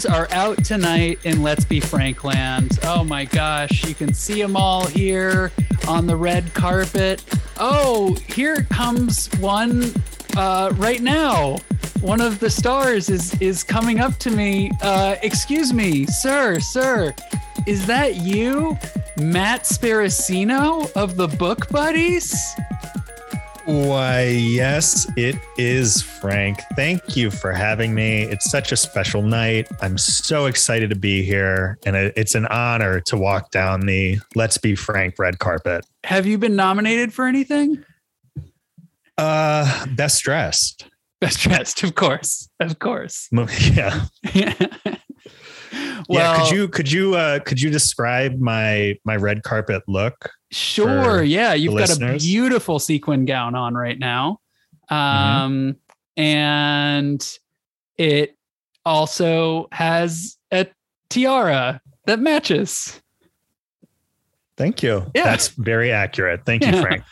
stars are out tonight in Let's Be Frank land. Oh my gosh, you can see them all here on the red carpet. Oh, here comes one uh, right now. One of the stars is is coming up to me. Uh, excuse me, sir, sir, is that you, Matt Sparacino of the Book Buddies? Why, yes, it is Frank. Thank you for having me. It's such a special night. I'm so excited to be here, and it's an honor to walk down the Let's Be Frank red carpet. Have you been nominated for anything? Uh, best dressed. Best dressed, of course, of course. Yeah. yeah. well, yeah, could you could you uh could you describe my my red carpet look? Sure. Yeah, you've got listeners? a beautiful sequin gown on right now. Um mm-hmm. and it also has a tiara that matches. Thank you. Yeah. That's very accurate. Thank you, Frank.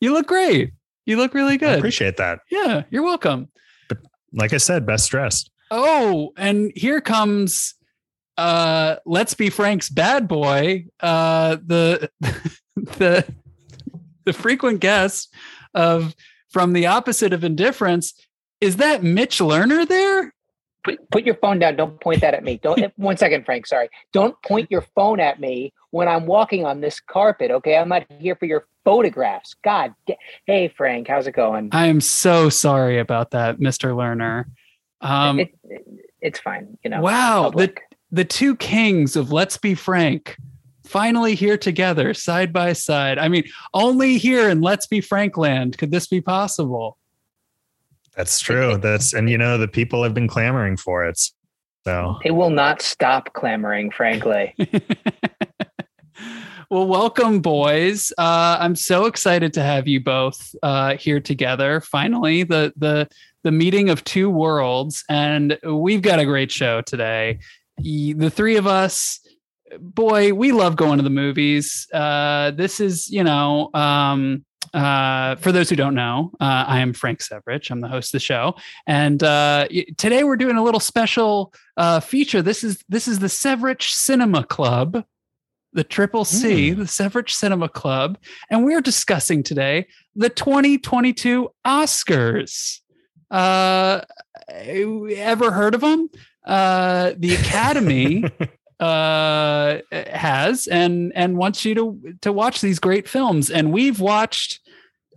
You look great. You look really good. I appreciate that. Yeah, you're welcome. But like I said, best dressed. Oh, and here comes uh let's be Frank's bad boy, uh the the the frequent guest of from the opposite of indifference. Is that Mitch Lerner there? Put, put your phone down. Don't point that at me. Don't one second, Frank. Sorry. Don't point your phone at me when I'm walking on this carpet. Okay, I'm not here for your photographs. God, hey Frank, how's it going? I am so sorry about that, Mr. Lerner. Um, it, it, it's fine. You know. Wow, the the two kings of Let's Be Frank finally here together, side by side. I mean, only here in Let's Be Frankland could this be possible. That's true. That's and you know the people have been clamoring for it. So they will not stop clamoring, frankly. well, welcome, boys. Uh, I'm so excited to have you both uh, here together. Finally, the the the meeting of two worlds, and we've got a great show today. The three of us, boy, we love going to the movies. Uh, this is, you know, um, uh, for those who don't know, uh, I am Frank Severich. I'm the host of the show, and uh, today we're doing a little special uh, feature. This is this is the Severich Cinema Club, the Triple C, mm. the Severich Cinema Club, and we're discussing today the 2022 Oscars. Uh, ever heard of them? Uh, the Academy uh, has and and wants you to to watch these great films, and we've watched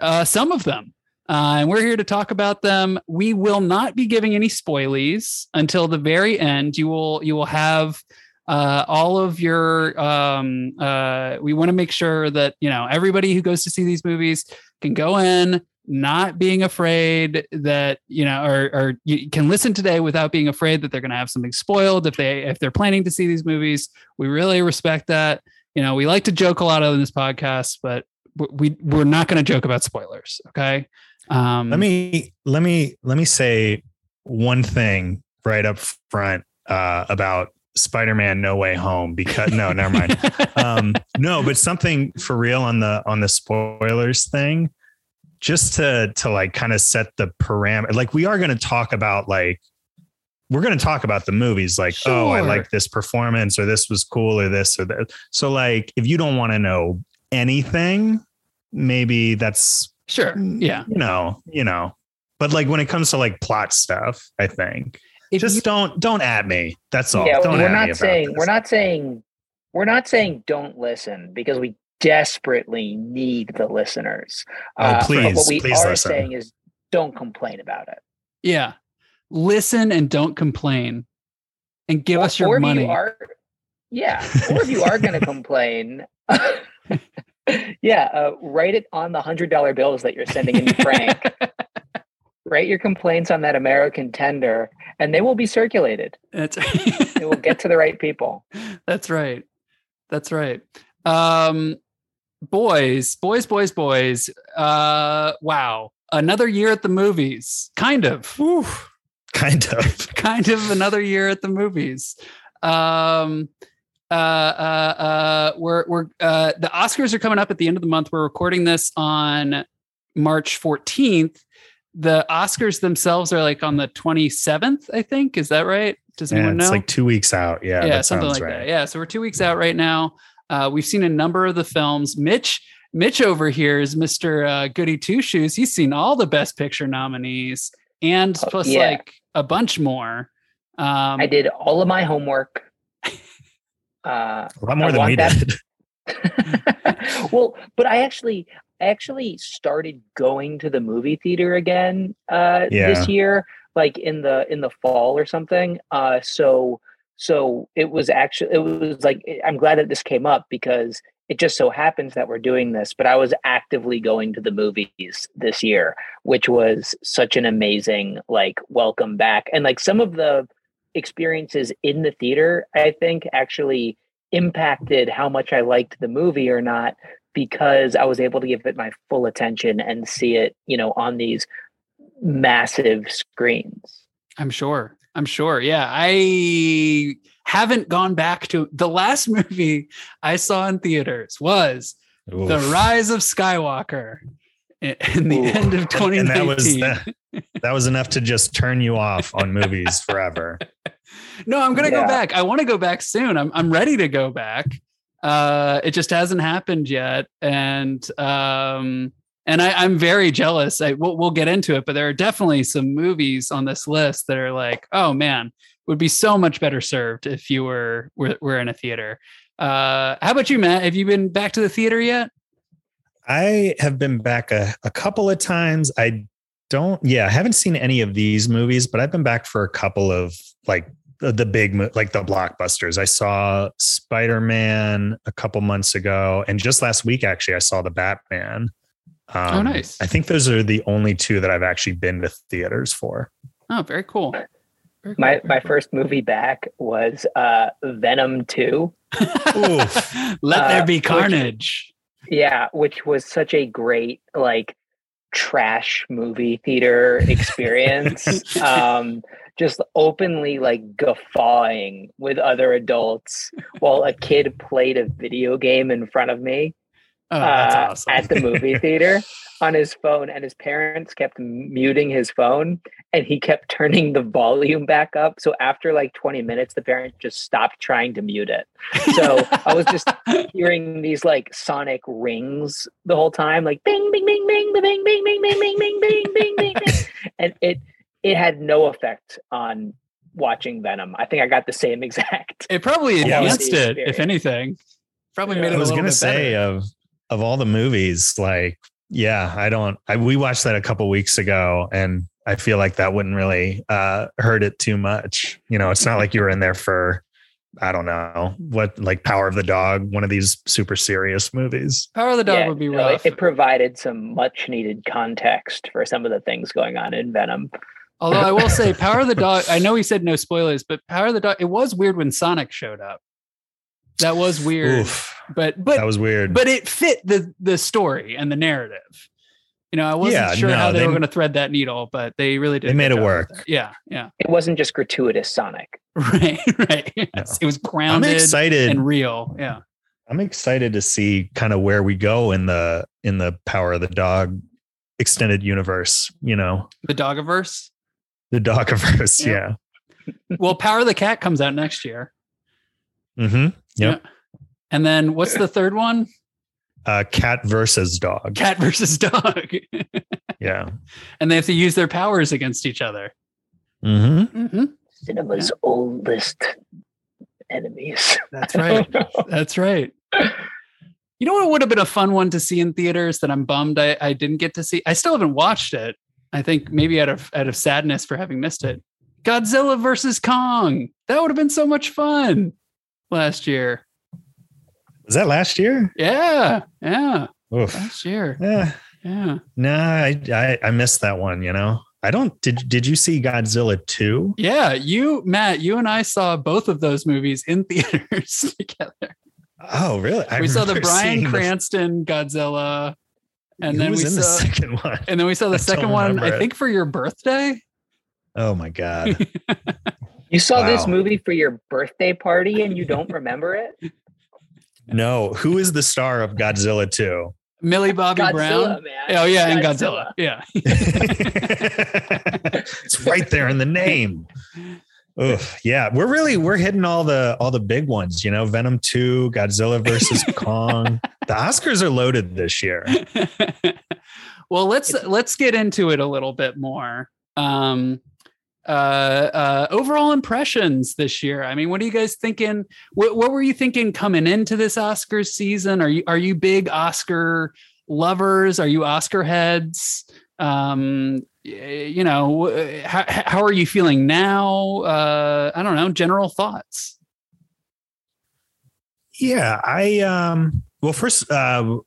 uh, some of them. Uh, and we're here to talk about them. We will not be giving any spoilies until the very end. You will you will have uh, all of your. Um, uh, we want to make sure that you know everybody who goes to see these movies can go in not being afraid that you know or, or you can listen today without being afraid that they're going to have something spoiled if they if they're planning to see these movies. We really respect that. You know we like to joke a lot on this podcast but we we're not going to joke about spoilers okay? Um let me let me let me say one thing right up front uh about Spider-Man No Way Home because no, never mind. Um, no, but something for real on the on the spoilers thing just to to like kind of set the parameter like we are going to talk about like we're going to talk about the movies like sure. oh i like this performance or this was cool or this or that. So like if you don't want to know anything maybe that's sure yeah. you know you know. But like when it comes to like plot stuff i think. If just you, don't don't at me that's all. Yeah, don't we're not saying this. we're not saying we're not saying don't listen because we desperately need the listeners. Oh, uh, please. what we please are listen. saying is don't complain about it. Yeah. Listen and don't complain and give or, us your money. You are, yeah. Or if you are going to complain, yeah, uh, write it on the $100 bills that you're sending in Frank. write your complaints on that American tender and they will be circulated. That's it will get to the right people. That's right. That's right. Um, boys, boys, boys, boys. Uh, wow, another year at the movies. Kind of. Whew. Kind of. kind of another year at the movies. Um, uh, uh, uh, we're we're uh, the Oscars are coming up at the end of the month. We're recording this on March 14th. the Oscars themselves are like on the 27th, I think. Is that right? Does Yeah, anyone it's know? It's like two weeks out. Yeah, yeah, something like right. that. Yeah, so we're two weeks out right now. Uh, we've seen a number of the films. Mitch, Mitch over here is Mr. Uh, Goody Two Shoes. He's seen all the Best Picture nominees and Oh, plus yeah. like a bunch more. Um, I did all of my homework. Uh, A lot more I than we that- did. well, but I actually I actually started going to the movie theater again uh Yeah. this year, like in the in the fall or something. Uh so so it was actually it was like eh, I'm glad that this came up because it just so happens that we're doing this, but I was actively going to the movies this year, which was such an amazing like welcome back. And like some of the experiences in the theater, I think actually impacted how much I liked the movie or not because I was able to give it my full attention and see it, you know, on these massive screens. I'm sure. I'm sure. Yeah. I haven't gone back to the last movie I saw in theaters was Oof. The Rise of Skywalker in, in the Ooh. end of 2019. and that was that, that was enough to just turn you off on movies forever. No, I'm gonna go back. I want to go back soon. I'm I'm ready to go back. Uh, it just hasn't happened yet, and um, and I, I'm very jealous. I we'll, we'll get into it, but there are definitely some movies on this list that are like, oh man, would be so much better served if you were were, were in a theater. Uh, how about you, Matt? Have you been back to the theater yet? I have been back a, a couple of times. I don't, yeah, I haven't seen any of these movies, but I've been back for a couple of like the, the big, like the blockbusters. I saw Spider Man a couple months ago, and just last week, actually, I saw the Batman. Um, Oh, nice. I think those are the only two that I've actually been to theaters for. Oh, very cool. Very My cool, my very cool. first movie back was uh Venom 2. Oof. Let there Uh, be which- carnage. Yeah, which was such a great like trash movie theater experience. um just openly like guffawing with other adults while a kid played a video game in front of me Oh, uh, awesome. at the movie theater on his phone and his parents kept muting his phone and he kept turning the volume back up so after like 20 minutes the parent just stopped trying to mute it so I was just hearing these like sonic rings the whole time, like bing, bing, bing, bing, bing, bing, bing, bing, bing, bing, bing, bing, bing, bing, bing. and it it had no effect on watching Venom. I think I got the same exact. It probably Yeah, it enhanced it, if anything. Probably made it I a was gonna say better. of of all the movies, like yeah, I don't. I we watched that a couple weeks ago, and I feel like that wouldn't really uh, hurt it too much. You know, it's not like you were in there for I don't know what like Power of the Dog, one of these super serious movies. Power of the Dog Yeah, would be no, rough. it, it provided some much needed context for some of the things going on in Venom. Although I will say, Power of the Dog. I know we said no spoilers, but Power of the Dog. It was weird when Sonic showed up. That was weird, Oof, but but that was weird. but it fit the the story and the narrative. You know, I wasn't Yeah, sure no, how they, they- were going to thread that needle, but they really did. They made it work. Yeah, yeah, It wasn't just gratuitous Sonic. right, right. Yes, It was I'm grounded excited. and real. Yeah. I'm excited to see kind of where we go in the in the Power of the Dog extended universe. You know, The Dogiverse. the Dogiverse. Yeah. Yeah. Well, Power of the Cat comes out next year. Mm-hmm. Yep. And then what's the third one? Uh, cat versus dog. Cat versus dog. Yeah. and they have to use their powers against each other. Mm-hmm. Mm-hmm. Cinema's oldest enemies. That's right. That's right. You know what would have been a fun one to see in theaters that I'm bummed I, I didn't get to see? I still haven't watched it. I think maybe out of out of sadness for having missed it. Godzilla versus Kong. That would have been so much fun last year. Was that last year? Yeah. Yeah. Oof. Last year. Yeah. Yeah. Nah, I, I I missed that one. You know, I don't. Did Did you see Godzilla two? Yeah. You, Matt, you and I saw both of those movies in theaters together. Oh, really? I we saw the Brian seeing the- Cranston Godzilla. And who then we in the second one. and then we saw the don't second one, remember I think for your birthday. Oh my god. You saw this movie for your birthday party and you don't remember it? No, who is the star of Godzilla two? Millie Bobby Godzilla, Brown. man. Oh yeah, and Godzilla. Yeah. it's right there in the name. Ugh, yeah, we're really we're hitting all the all the big ones. You know, Venom Two, Godzilla versus Kong. The Oscars are loaded this year. well, let's let's get into it a little bit more. Um, uh, uh, overall impressions this year. I mean, what are you guys thinking? What, what were you thinking coming into this Oscars season? Are you are you big Oscar lovers? Are you Oscar heads? Um, you know, how, how are you feeling now? Uh, I don't know. General thoughts. Yeah, I um. Well, first, uh,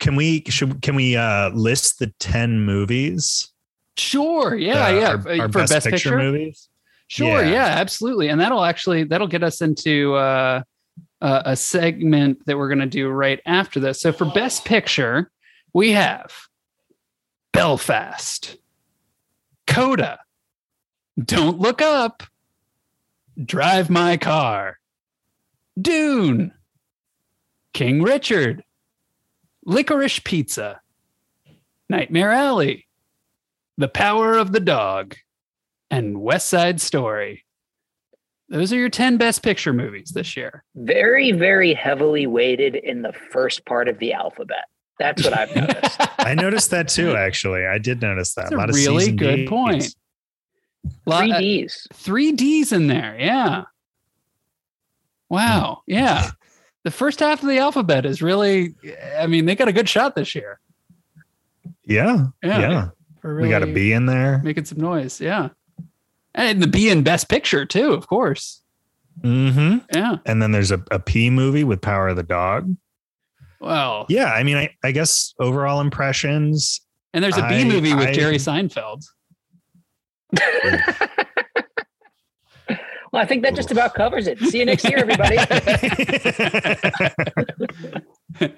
can we should can we uh list the ten movies? Sure. Yeah. uh, yeah. our, For best, best, picture, picture, movies. Sure. Yeah. Yeah. absolutely. And that'll actually that'll get us into uh, uh, a segment that we're going to do right after this. So for best picture, we have Belfast, Coda, Don't Look Up, Drive My Car, Dune, King Richard, Licorice Pizza, Nightmare Alley, The Power of the Dog, and West Side Story. Those are your 10 best picture movies this year. Very, very heavily weighted in the first part of the alphabet. That's what I've noticed. I noticed that too. Actually, I did notice that. That's a a lot of really season good Ds. point. Lot- Three uh, Ds. three D's in there. Yeah. Wow. Yeah. The first half of the alphabet is really, I mean, they got a good shot this year. Yeah, Yeah. yeah. For We got a really B in there. Making some noise. Yeah. And the B in best picture, too, of course. Mm-hmm. Yeah. And then there's a, a P movie with Power of the Dog. Well, Yeah, I mean, I, I guess overall impressions. and there's a B I- movie with I- Jerry Seinfeld. Well, I think that just about covers it. See you next year, everybody.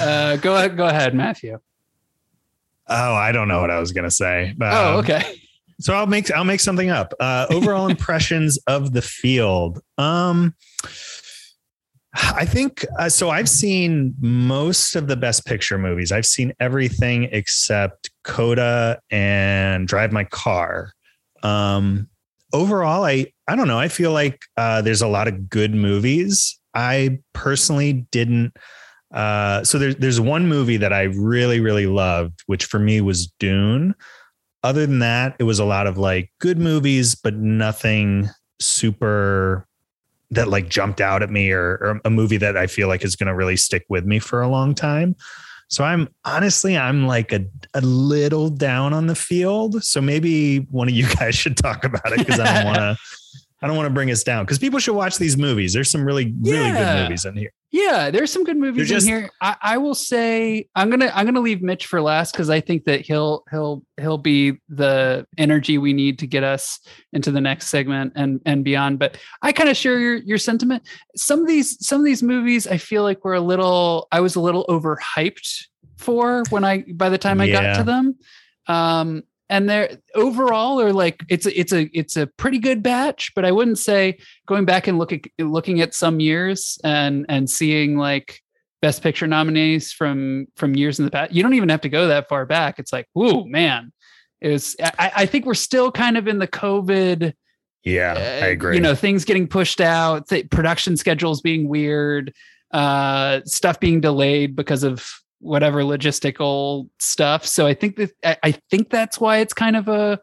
Uh, go ahead. Go ahead, Matthew. Oh, I don't know what I was gonna say. oh, Um, okay. So I'll make I'll make something up. Uh, overall impressions of the field. Um, I think uh, so. I've seen most of the best picture movies. I've seen everything except Coda and Drive My Car. Um, overall, I I don't know. I feel like uh, there's a lot of good movies. I personally didn't. Uh, so there's there's one movie that I really really loved, which for me was Dune other than that, it was a lot of like good movies, but nothing super that like jumped out at me or, or a movie that I feel like is going to really stick with me for a long time. So I'm honestly, I'm like a, a little down on the field. So maybe one of you guys should talk about it because I don't want to. I don't want to bring us down because people should watch these movies. There's some really, really Yeah. good movies in here. Yeah, there's some good movies just- in here. I, I will say I'm gonna I'm gonna leave Mitch for last because I think that he'll he'll he'll be the energy we need to get us into the next segment and and beyond. But I kind of share your your sentiment. Some of these some of these movies I feel like were a little I was a little overhyped for when I by the time I got to them. Um and they're overall are like it's a, it's a it's a pretty good batch, but I wouldn't say going back and look at looking at some years and and seeing like best picture nominees from from years in the past. You don't even have to go that far back. It's like, whoa, man. It was I, I think we're still kind of in the COVID Yeah, uh, I agree. You know, things getting pushed out, th- production schedules being weird, uh, stuff being delayed because of whatever logistical stuff. So I think that I, I think that's why it's kind of a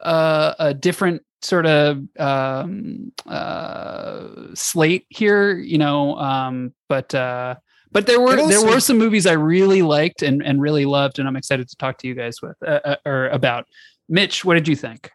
a, a different sort of um, uh, slate here. You know, um, but. Uh, but there were also- there were some movies I really liked and, and really loved, and I'm excited to talk to you guys with uh, uh, or about. Mitch, what did you think?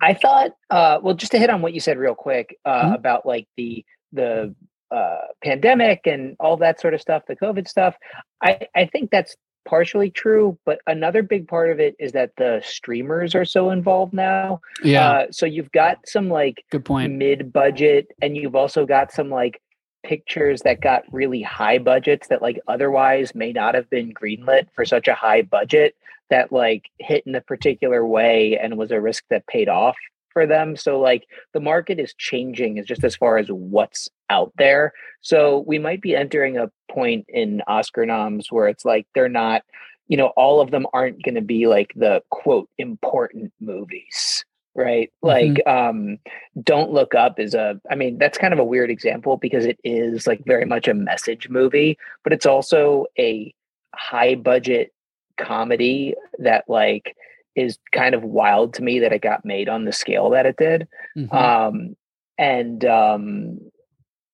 I thought, uh, well, just to hit on what you said real quick uh, Mhm. about like the the uh, pandemic and all that sort of stuff, the COVID stuff. I I think that's partially true, but another big part of it is that the streamers are so involved now. Yeah, Uh, so you've got some like good point. mid budget, and you've also got some like pictures that got really high budgets that like otherwise may not have been greenlit for such a high budget that like hit in a particular way and was a risk that paid off for them. So like the market is changing is just as far as what's out there. So we might be entering a point in Oscar noms where it's like they're not, you know, all of them aren't going to be like the quote important movies right like mm-hmm. um don't look up is a i mean that's kind of a weird example because it is like very much a message movie but it's also a high budget comedy that like is kind of wild to me that it got made on the scale that it did. Mm-hmm. Um, and um,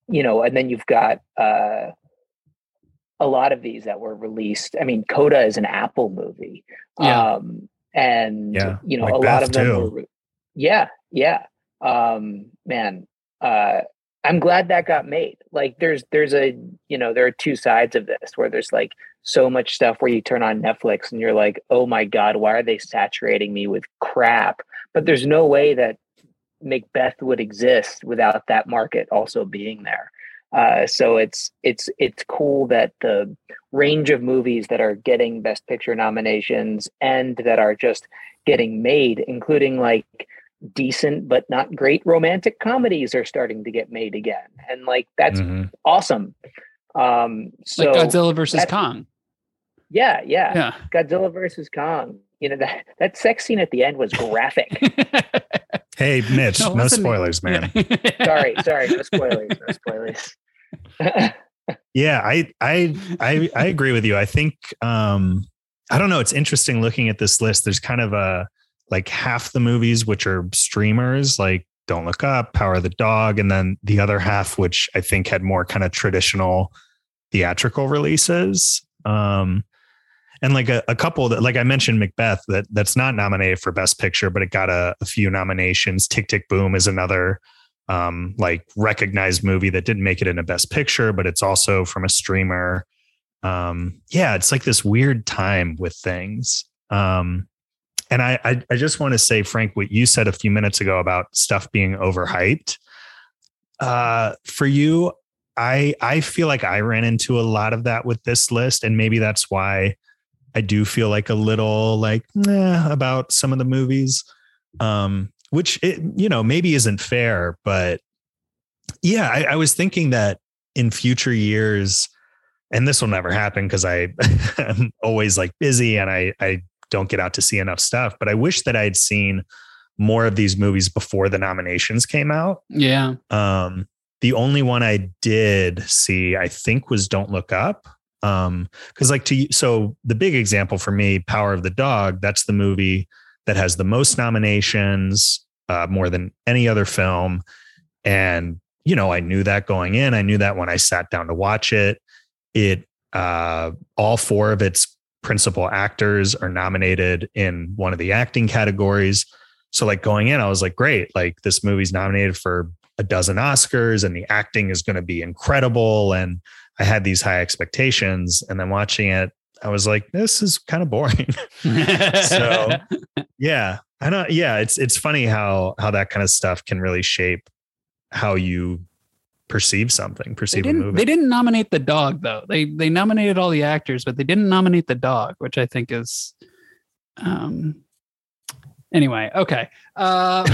you know, and then you've got uh, a lot of these that were released. I mean, Coda is an Apple movie. Yeah. Um, and yeah, you know, like a Beth lot of them too. were yeah, yeah. Um, man, uh, I'm glad that got made. Like there's there's a you know there are two sides of this where there's like so much stuff where you turn on Netflix and you're like, oh my god, why are they saturating me with crap? But there's no way that Macbeth would exist without that market also being there. Uh, so it's it's it's cool that the range of movies that are getting Best Picture nominations and that are just getting made, including like decent but not great romantic comedies are starting to get made again and like that's mm-hmm. awesome um so like godzilla versus kong yeah yeah. Yeah. Godzilla versus kong. You know that that sex scene at the end was graphic. Hey mitch no, no spoilers man. Sorry sorry no spoilers no spoilers. Yeah I, I i i agree with you. I think um i don't know it's interesting looking at this list. There's kind of a like half the movies which are streamers like don't look up power of the dog and then the other half which i think had more kind of traditional theatrical releases. Um and like a, a couple that like i mentioned macbeth that that's not nominated for best picture but it got a, a few nominations tick tick boom is another um like recognized movie that didn't make it in a best picture but it's also from a streamer um yeah it's like this weird time with things um and I, I, I just want to say, Frank, what you said a few minutes ago about stuff being overhyped. Uh, for you, I I feel like I ran into a lot of that with this list, and maybe that's why I do feel like a little like nah, about some of the movies, um, which it, you know maybe isn't fair, but yeah, I, I was thinking that in future years, and this will never happen because I am always like busy and I I don't get out to see enough stuff. But I wish that I had seen more of these movies before the nominations came out. Yeah. Um, the only one I did see, I think, was Don't Look Up. Um, because like to so the big example for me, Power of the Dog, that's the movie that has the most nominations, uh, more than any other film. And you know, I knew that going in. I knew that when I sat down to watch it. It uh all four of its principal actors are nominated in one of the acting categories. So like going in, I was like, great, like this movie's nominated for a dozen Oscars and the acting is going to be incredible. And I had these high expectations. And then watching it, I was like, this is kind of boring. so yeah. I know. Yeah. It's it's funny how how that kind of stuff can really shape how you perceive something, perceive a movie. They didn't nominate the dog though. They they nominated all the actors, but they didn't nominate the dog, which I think is um anyway, okay. Uh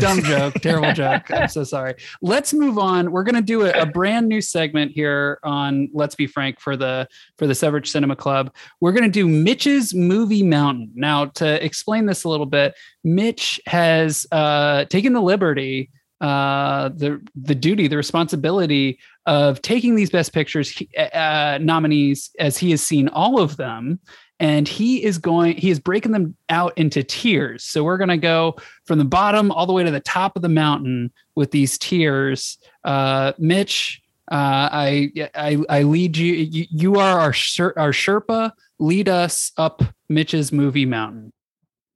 dumb joke, terrible joke. I'm so sorry. Let's move on. We're gonna do a, a, brand new segment here on Let's Be Frank for the for the Severed Cinema Club. We're gonna do Mitch's Movie Mountain. Now, to explain this a little bit, Mitch has uh taken the liberty uh, the the duty, the responsibility of taking these best pictures uh, nominees as he has seen all of them, and he is going he is breaking them out into tiers. So we're going to go from the bottom all the way to the top of the mountain with these tiers. Uh, Mitch, uh, I, I I lead you. You, you are our our Sherpa. Lead us up Mitch's movie mountain.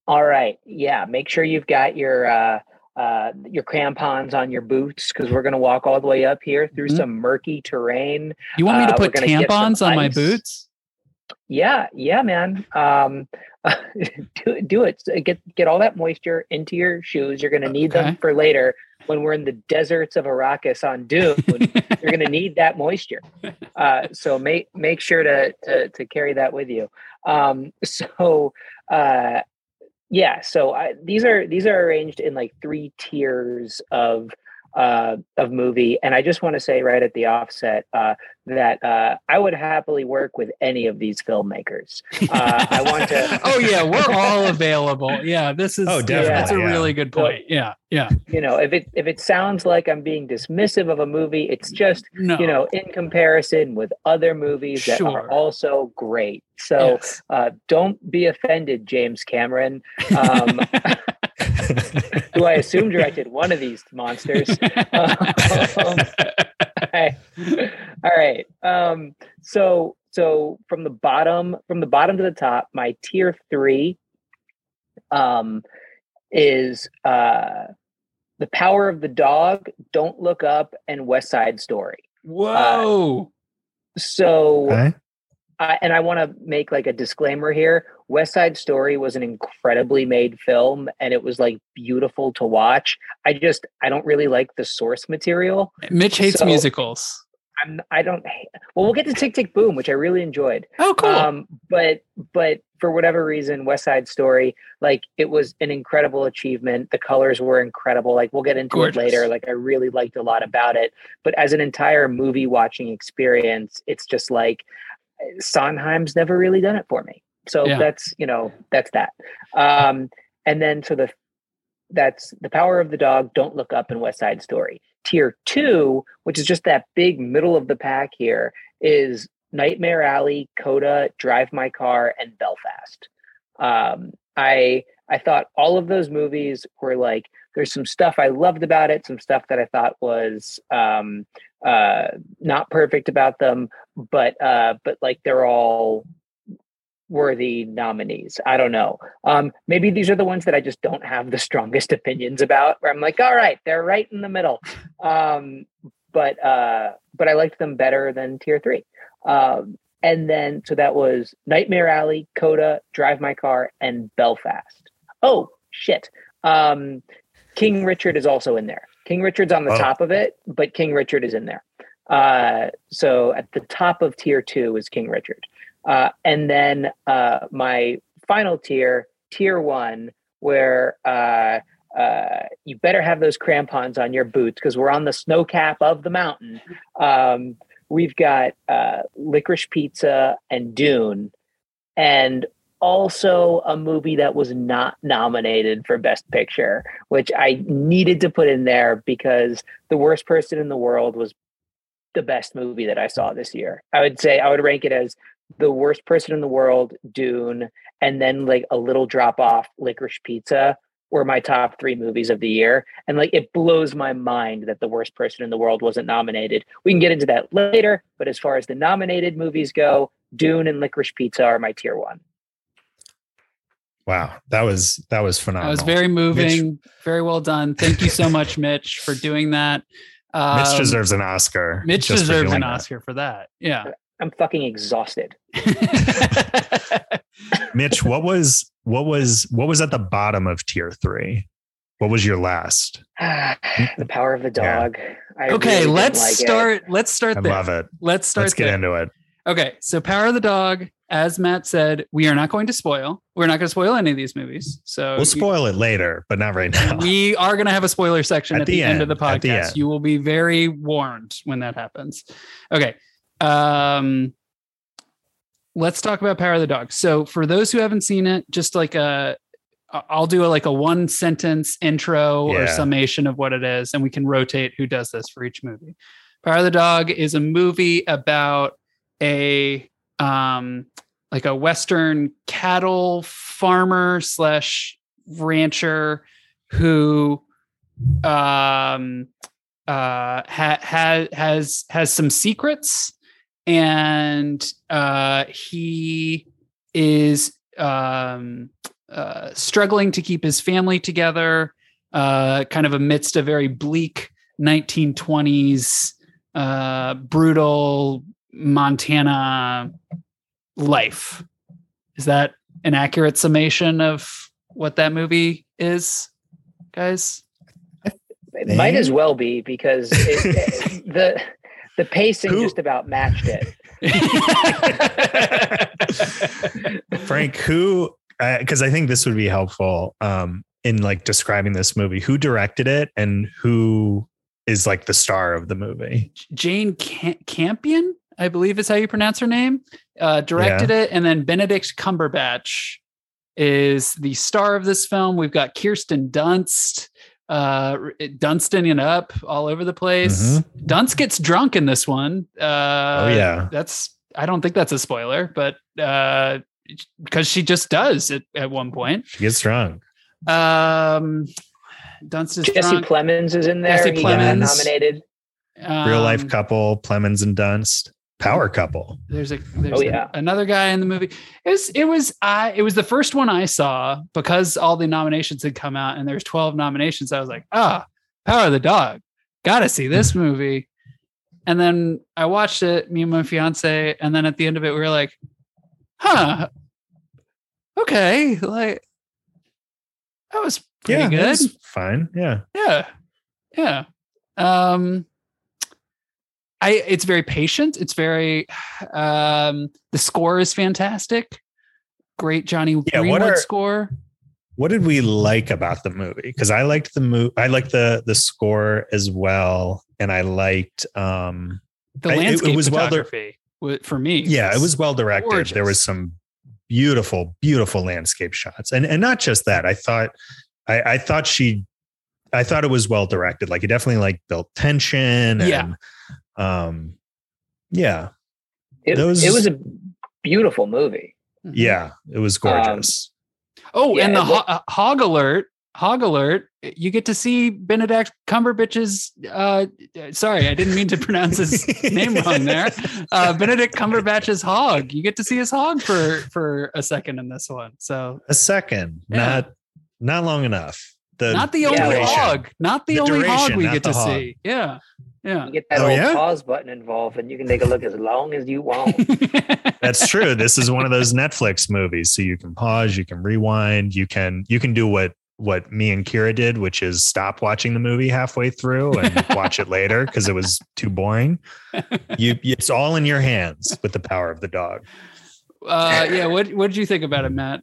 All right. Yeah. Make sure you've got your uh, uh, your crampons on your boots because we're going to walk all the way up here through mm-hmm. some murky terrain. You want me to uh, put tampons on my boots? Yeah, yeah, man. Um, do, do it. Get get all that moisture into your shoes. You're going to need okay. them for later when we're in the deserts of Arrakis on Dune. you're going to need that moisture. Uh, so make make sure to, to to carry that with you. Um, so uh, yeah, so I, these are these are arranged in like three tiers of uh, of movie. And I just want to say right at the offset uh, that uh, I would happily work with any of these filmmakers. Uh, I want to. oh yeah, we're all available. Yeah, this is. Oh, definitely. That's a yeah. really good point. Yeah, yeah. You know, if it if it sounds like I'm being dismissive of a movie, it's just No, you know in comparison with other movies that Sure. are also great. So Yes. uh, don't be offended, James Cameron. Um, who I assume directed one of these monsters. Um, Okay. All right. Um, so so from the bottom from the bottom to the top, my tier three um, is uh, the power of the dog, don't look up, and West Side Story. Whoa. So Okay. I, and I want to make like a disclaimer here. West Side Story was an incredibly made film and it was like beautiful to watch. I just I don't really like the source material. Mitch hates so- musicals. I'm I don't well we'll get to Tick Tick Boom, which I really enjoyed. Oh, cool. Um, but but for whatever reason, West Side Story, like it was an incredible achievement. The colors were incredible. Like we'll get into Gorgeous. it later. Like I really liked a lot about it. But as an entire movie watching experience, it's just like Sondheim's never really done it for me. So Yeah. that's you know that's that. Um, and then so the that's the power of the dog. Don't look up in West Side Story. Tier two, which is just that big middle of the pack here, is Nightmare Alley, Coda, Drive My Car, and Belfast. Um, I I thought all of those movies were like there's some stuff I loved about it, some stuff that I thought was um, uh, not perfect about them, but uh, but like they're all worthy nominees. I don't know. Um, maybe these are the ones that I just don't have the strongest opinions about. Where I'm like, all right, they're right in the middle. Um, but uh, but I liked them better than tier three. Um, and then so that was Nightmare Alley, Coda, Drive My Car, and Belfast. Oh shit. Um, King Richard is also in there. King Richard's on the Oh. top of it, but King Richard is in there. Uh, so at the top of tier two is King Richard. Uh, and then uh, my final tier, tier one, where uh, uh, you better have those crampons on your boots because we're on the snow cap of the mountain. Um, we've got uh, Licorice Pizza and Dune, and also a movie that was not nominated for Best Picture, which I needed to put in there because The Worst Person in the World was the best movie that I saw this year. I would say I would rank it as the worst person in the world, Dune, and then like a little drop off, Licorice Pizza were my top three movies of the year. And like it blows my mind that the worst person in the world wasn't nominated. We can get into that later, but as far as the nominated movies go, Dune and Licorice Pizza are my tier one. Wow, that was that was phenomenal. That was very moving. Very well done. Thank you so much, Mitch, for doing that. Um, Mitch deserves an Oscar. Mitch deserves doing an that. Oscar for that. Yeah. I'm fucking exhausted. Mitch, what was what was what was at the bottom of tier three? What was your last? the power of the dog. I okay, really let's like it. start. Let's start I love it. Let's start Let's get there. into it. Okay, so Power of the Dog, as Matt said, we are not going to spoil. We're not going to spoil any of these movies. So We'll you- spoil it later, but not right now. we are going to have a spoiler section at, At the, the end, of the end, at the podcast. end. You will be very warned when that happens. Okay. Um let's talk about Power of the Dog. So for those who haven't seen it, just like a I'll do a, like a one sentence intro or summation of what it is and we can rotate who does this for each movie. Power of the Dog is a movie about a um like a western cattle farmer slash rancher who um uh ha- ha- has has some secrets and uh he is um uh struggling to keep his family together uh kind of amidst a very bleak 1920s uh brutal montana life. Is that an accurate summation of what that movie is guys? It might as well be because it, the the pacing Who- just about matched it. Frank, who because I, I think this would be helpful um, in like describing this movie. Who directed it and who is like the star of the movie? Jane Cam- Campion, I believe is how you pronounce her name. Uh, directed it, and then Benedict Cumberbatch is the star of this film. We've got Kirsten Dunst, uh, Dunstan and up all over the place. Mhm. Dunst gets drunk in this one. Uh, Oh, yeah. that's I don't think that's a spoiler, but uh, because she just does at, at one point. She gets drunk. Um, Dunst is Jesse drunk. Plemons is in there. Jesse he got Plemons. nominated. Real life Um, couple, Plemons and Dunst. Power couple. There's a there's Oh, a- yeah. another guy in the movie. It was it was I it was the first one I saw because all the nominations had come out and there's 12 nominations. I was like, ah, Power of the Dog. Gotta see this movie. And then I watched it, me and my fiance, and then at the end of it, we were like, huh. Okay, like that was pretty yeah, good. fine. Yeah. Yeah. Yeah. Um I it's very patient. It's very um the score is fantastic. Great Johnny Yeah, Greenwood are- score. What did we like about the movie? Because I liked the movie. I liked the the score as well, and I liked. um The I- it- it landscape was well photography wa- for me. Yeah, it was well directed. There was some beautiful, beautiful landscape shots, and and not just that. I thought, I, I thought she, I thought it was well directed. Like it definitely like built tension. Yeah. And, um. Yeah. It, Those- it was a beautiful movie. Mhm. Yeah. It was gorgeous. Oh, and Yeah, the ho- uh, hog alert, hog alert. You get to see Benedict Cumberbatch's. Uh, sorry, I didn't mean to pronounce his name wrong there. Uh, Benedict Cumberbatch's hog. You get to see his hog for for a second in this one. So a second, Yeah. not not long enough. The not the only duration. hog, not the, The only hog we get to hog. see. Yeah, yeah. You get that Oh, old yeah? pause button involved, and you can take a look as long as you want. That's true. This is one of those Netflix movies, so you can pause, you can rewind, you can you can do what what me and Kira did, which is stop watching the movie halfway through and watch it later because it was too boring. You, it's all in your hands with the power of the dog. uh, yeah. What what did you think about it, Matt?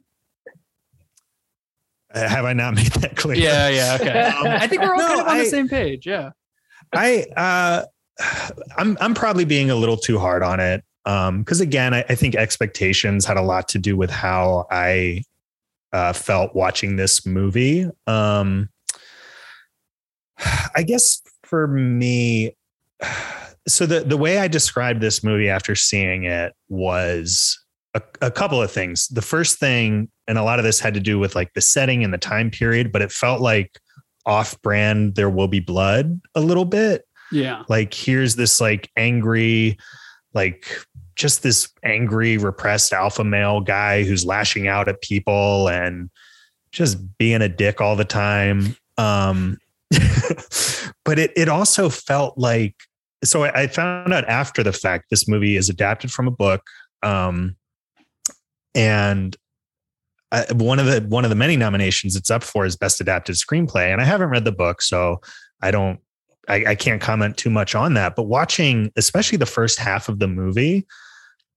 Uh, Have I not made that clear? Yeah, yeah. Okay. Um, I think we're all no, kind of on I- the same page. Yeah. I uh I'm I'm probably being a little too hard on it. Um, because again, I, I think expectations had a lot to do with how I uh felt watching this movie. Um I guess for me, so the the way I described this movie after seeing it was a, a couple of things. The first thing, and a lot of this had to do with like the setting and the time period, but it felt like off-brand there will be blood a little bit Yeah. like here's this like angry like just this angry repressed alpha male guy who's lashing out at people and just being a dick all the time um but it it also felt like so I, I found out after the fact this movie is adapted from a book um and I, one of the one of the many nominations it's up for is best adapted screenplay and i haven't read the book so i don't I, I can't comment too much on that but watching especially the first half of the movie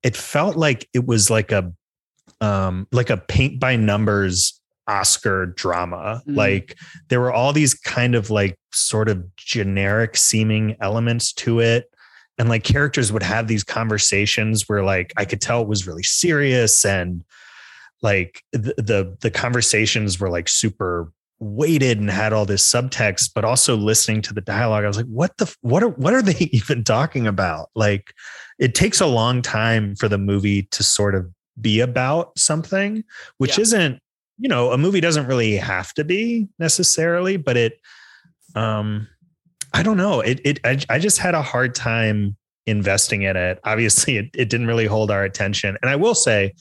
it felt like it was like a um like a paint by numbers oscar drama Mm. like there were all these kind of like sort of generic seeming elements to it and like characters would have these conversations where like i could tell it was really serious and like the the, the conversations were like super weighted and had all this subtext but also listening to the dialogue i was like what the what are what are they even talking about? Like it takes a long time for the movie to sort of be about something which Yeah. isn't you know a movie doesn't really have to be necessarily but it um i don't know. It it i, I just had a hard time investing in it. Obviously it, it didn't really hold our attention. And i will say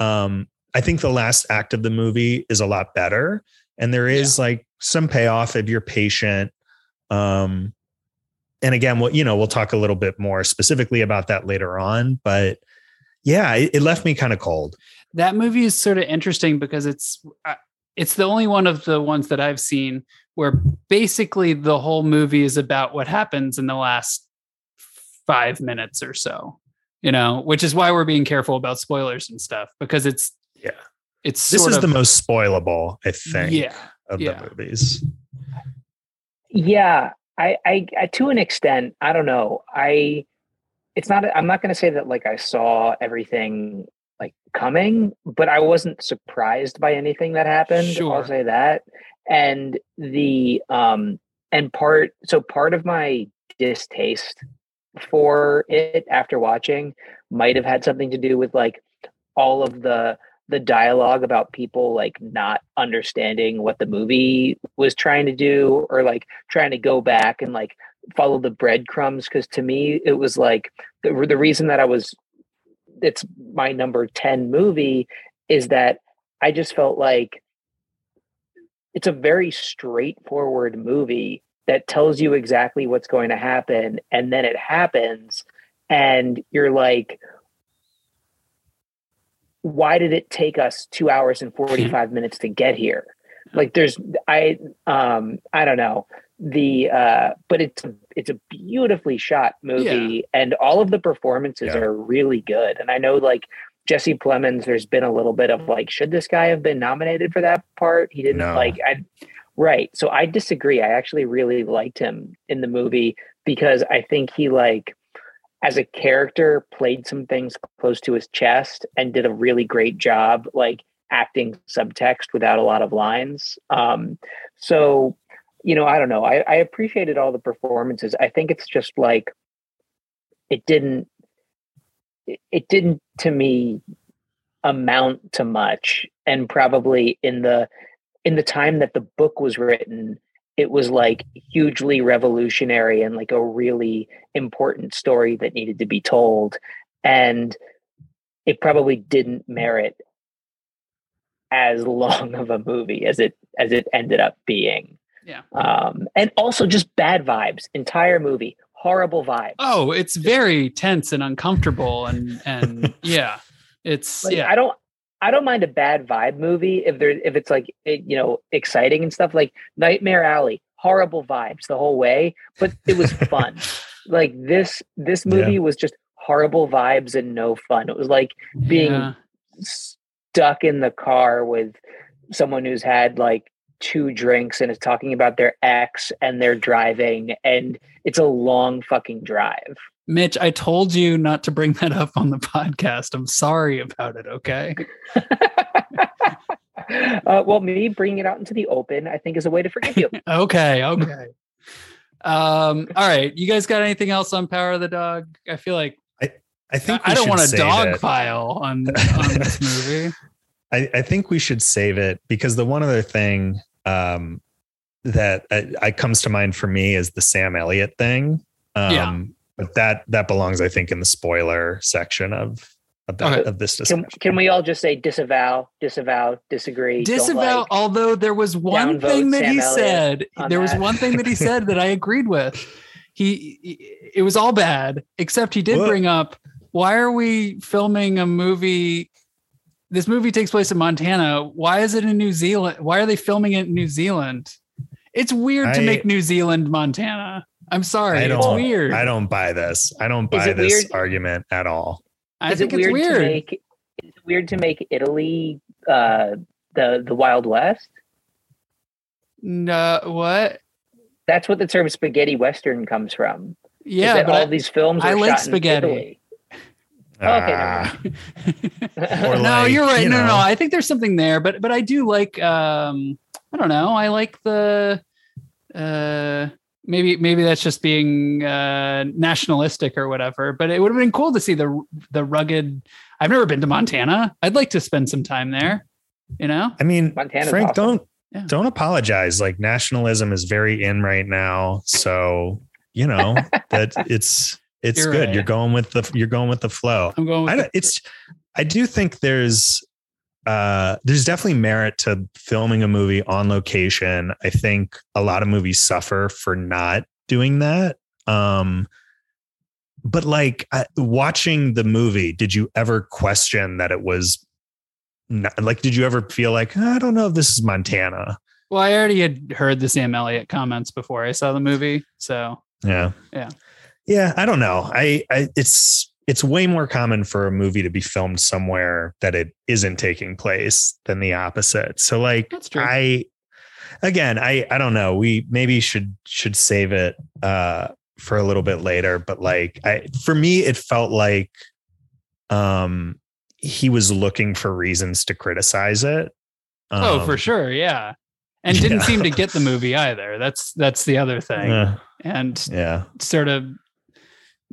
um i think the last act of the movie is a lot better. And there is like some payoff if you're patient. Um and again what you know we'll talk a little bit more specifically about that later on. But yeah it, it left me kind of cold. That movie is sort of interesting because it's uh, it's the only one of the ones that I've seen where basically the whole movie is about what happens in the last five minutes or so. You know, which is why we're being careful about spoilers and stuff because it's Yeah. it's this is of, the most spoilable, I think, yeah of yeah. the movies. Yeah, I, I, I, to an extent, I don't know. I, it's not. I'm not going to say that like I saw everything like coming, but I wasn't surprised by anything that happened. Sure. I'll say that. And the um and part so part of my distaste for it after watching might have had something to do with like all of the the dialogue about people like not understanding what the movie was trying to do or like trying to go back and like follow the breadcrumbs because to me it was like the, the reason that i was it's my number 10 movie is that i just felt like it's a very straightforward movie that tells you exactly what's going to happen and then it happens and you're like why did it take us two hours and 45 minutes to get here? Like there's i um i don't know. The uh but it's it's a beautifully shot movie and all of the performances Yeah. are really good. And i know like jesse plemons there's been a little bit of like should this guy have been nominated for that part? He didn't No. like i right. So i disagree. I actually really liked him in the movie because i think he like as a character played some things close to his chest and did a really great job like acting subtext without a lot of lines. Um so you know i don't know. I, I appreciated all the performances. I think it's just like it didn't it, didn't to me amount to much. And probably in the in the time that the book was written it was like hugely revolutionary and like a really important story that needed to be told and it probably didn't merit as long of a movie as it as it ended up being. Yeah. um and also just bad vibes entire movie horrible vibes. Oh it's very tense and uncomfortable and and yeah it's Like, yeah. I don't I don't mind a bad vibe movie if there if it's like you know exciting and stuff like Nightmare Alley horrible vibes the whole way but it was fun like this this Yeah. movie was just horrible vibes and no fun it was like being yeah. stuck in the car with someone who's had like two drinks and is talking about their ex and they're driving and it's a long fucking drive Mitch, I told you not to bring that up on the podcast. I'm sorry about it. Okay. uh, well, me bringing it out into the open, I think, is a way to forgive you. Okay. Okay. um. All right. You guys got anything else on Power of the Dog? I feel like I I think I we don't want a dog it. file on on this movie. I, I think we should save it because the one other thing um, that I, I comes to mind for me is the Sam Elliott thing. Um, Yeah. But that that belongs, I think, in the spoiler section of of, that, Okay. of this discussion. Can, can we all just say disavow, disavow, disagree? Disavow. like? although there was one thing that Sam he Elliott said. on There was one thing that he said that I agreed with. He, he- it was all bad, except he did What? bring up why are we filming a movie? This movie takes place in Montana. Why is it in New Zealand? Why are they filming it in New Zealand? It's weird to make New Zealand Montana. I'm sorry. I It's weird. I don't buy this. I don't buy this weird? argument at all. I is think it it's weird, weird. to make? Is it weird to make Italy uh, the the Wild West? no, what? That's what the term spaghetti western comes from. Yeah, but all I- these films I like shot spaghetti. in Okay, never Ah, mind. Or no, like, you're right. you no, no. I think there's something there, but but I do like um I don't know. I like the uh maybe maybe that's just being uh nationalistic or whatever, but it would have been cool to see the the rugged I've never been to Montana. I'd like to spend some time there, you know? I mean, Montana's Frank, awesome. don't Yeah. don't apologize. Like nationalism is very in right now, so you know that it's it's You're good. right. You're going with the you're going with the flow. I'm going with I don't, it's I do think there's uh there's definitely merit to filming a movie on location. I think a lot of movies suffer for not doing that. Um but like I, watching the movie, did you ever question that it was not, like did you ever feel like I don't know if this is Montana? well, I already had heard the Sam Elliott comments before I saw the movie, so Yeah. Yeah. Yeah, I don't know. I, I it's it's way more common for a movie to be filmed somewhere that it isn't taking place than the opposite. So like. I again, I I don't know. We maybe should should save it uh for a little bit later, but like I for me it felt like um he was looking for reasons to criticize it. oh, for Um, sure, yeah. And didn't yeah. seem to get the movie either. That's that's the other thing. uh, And yeah. sort of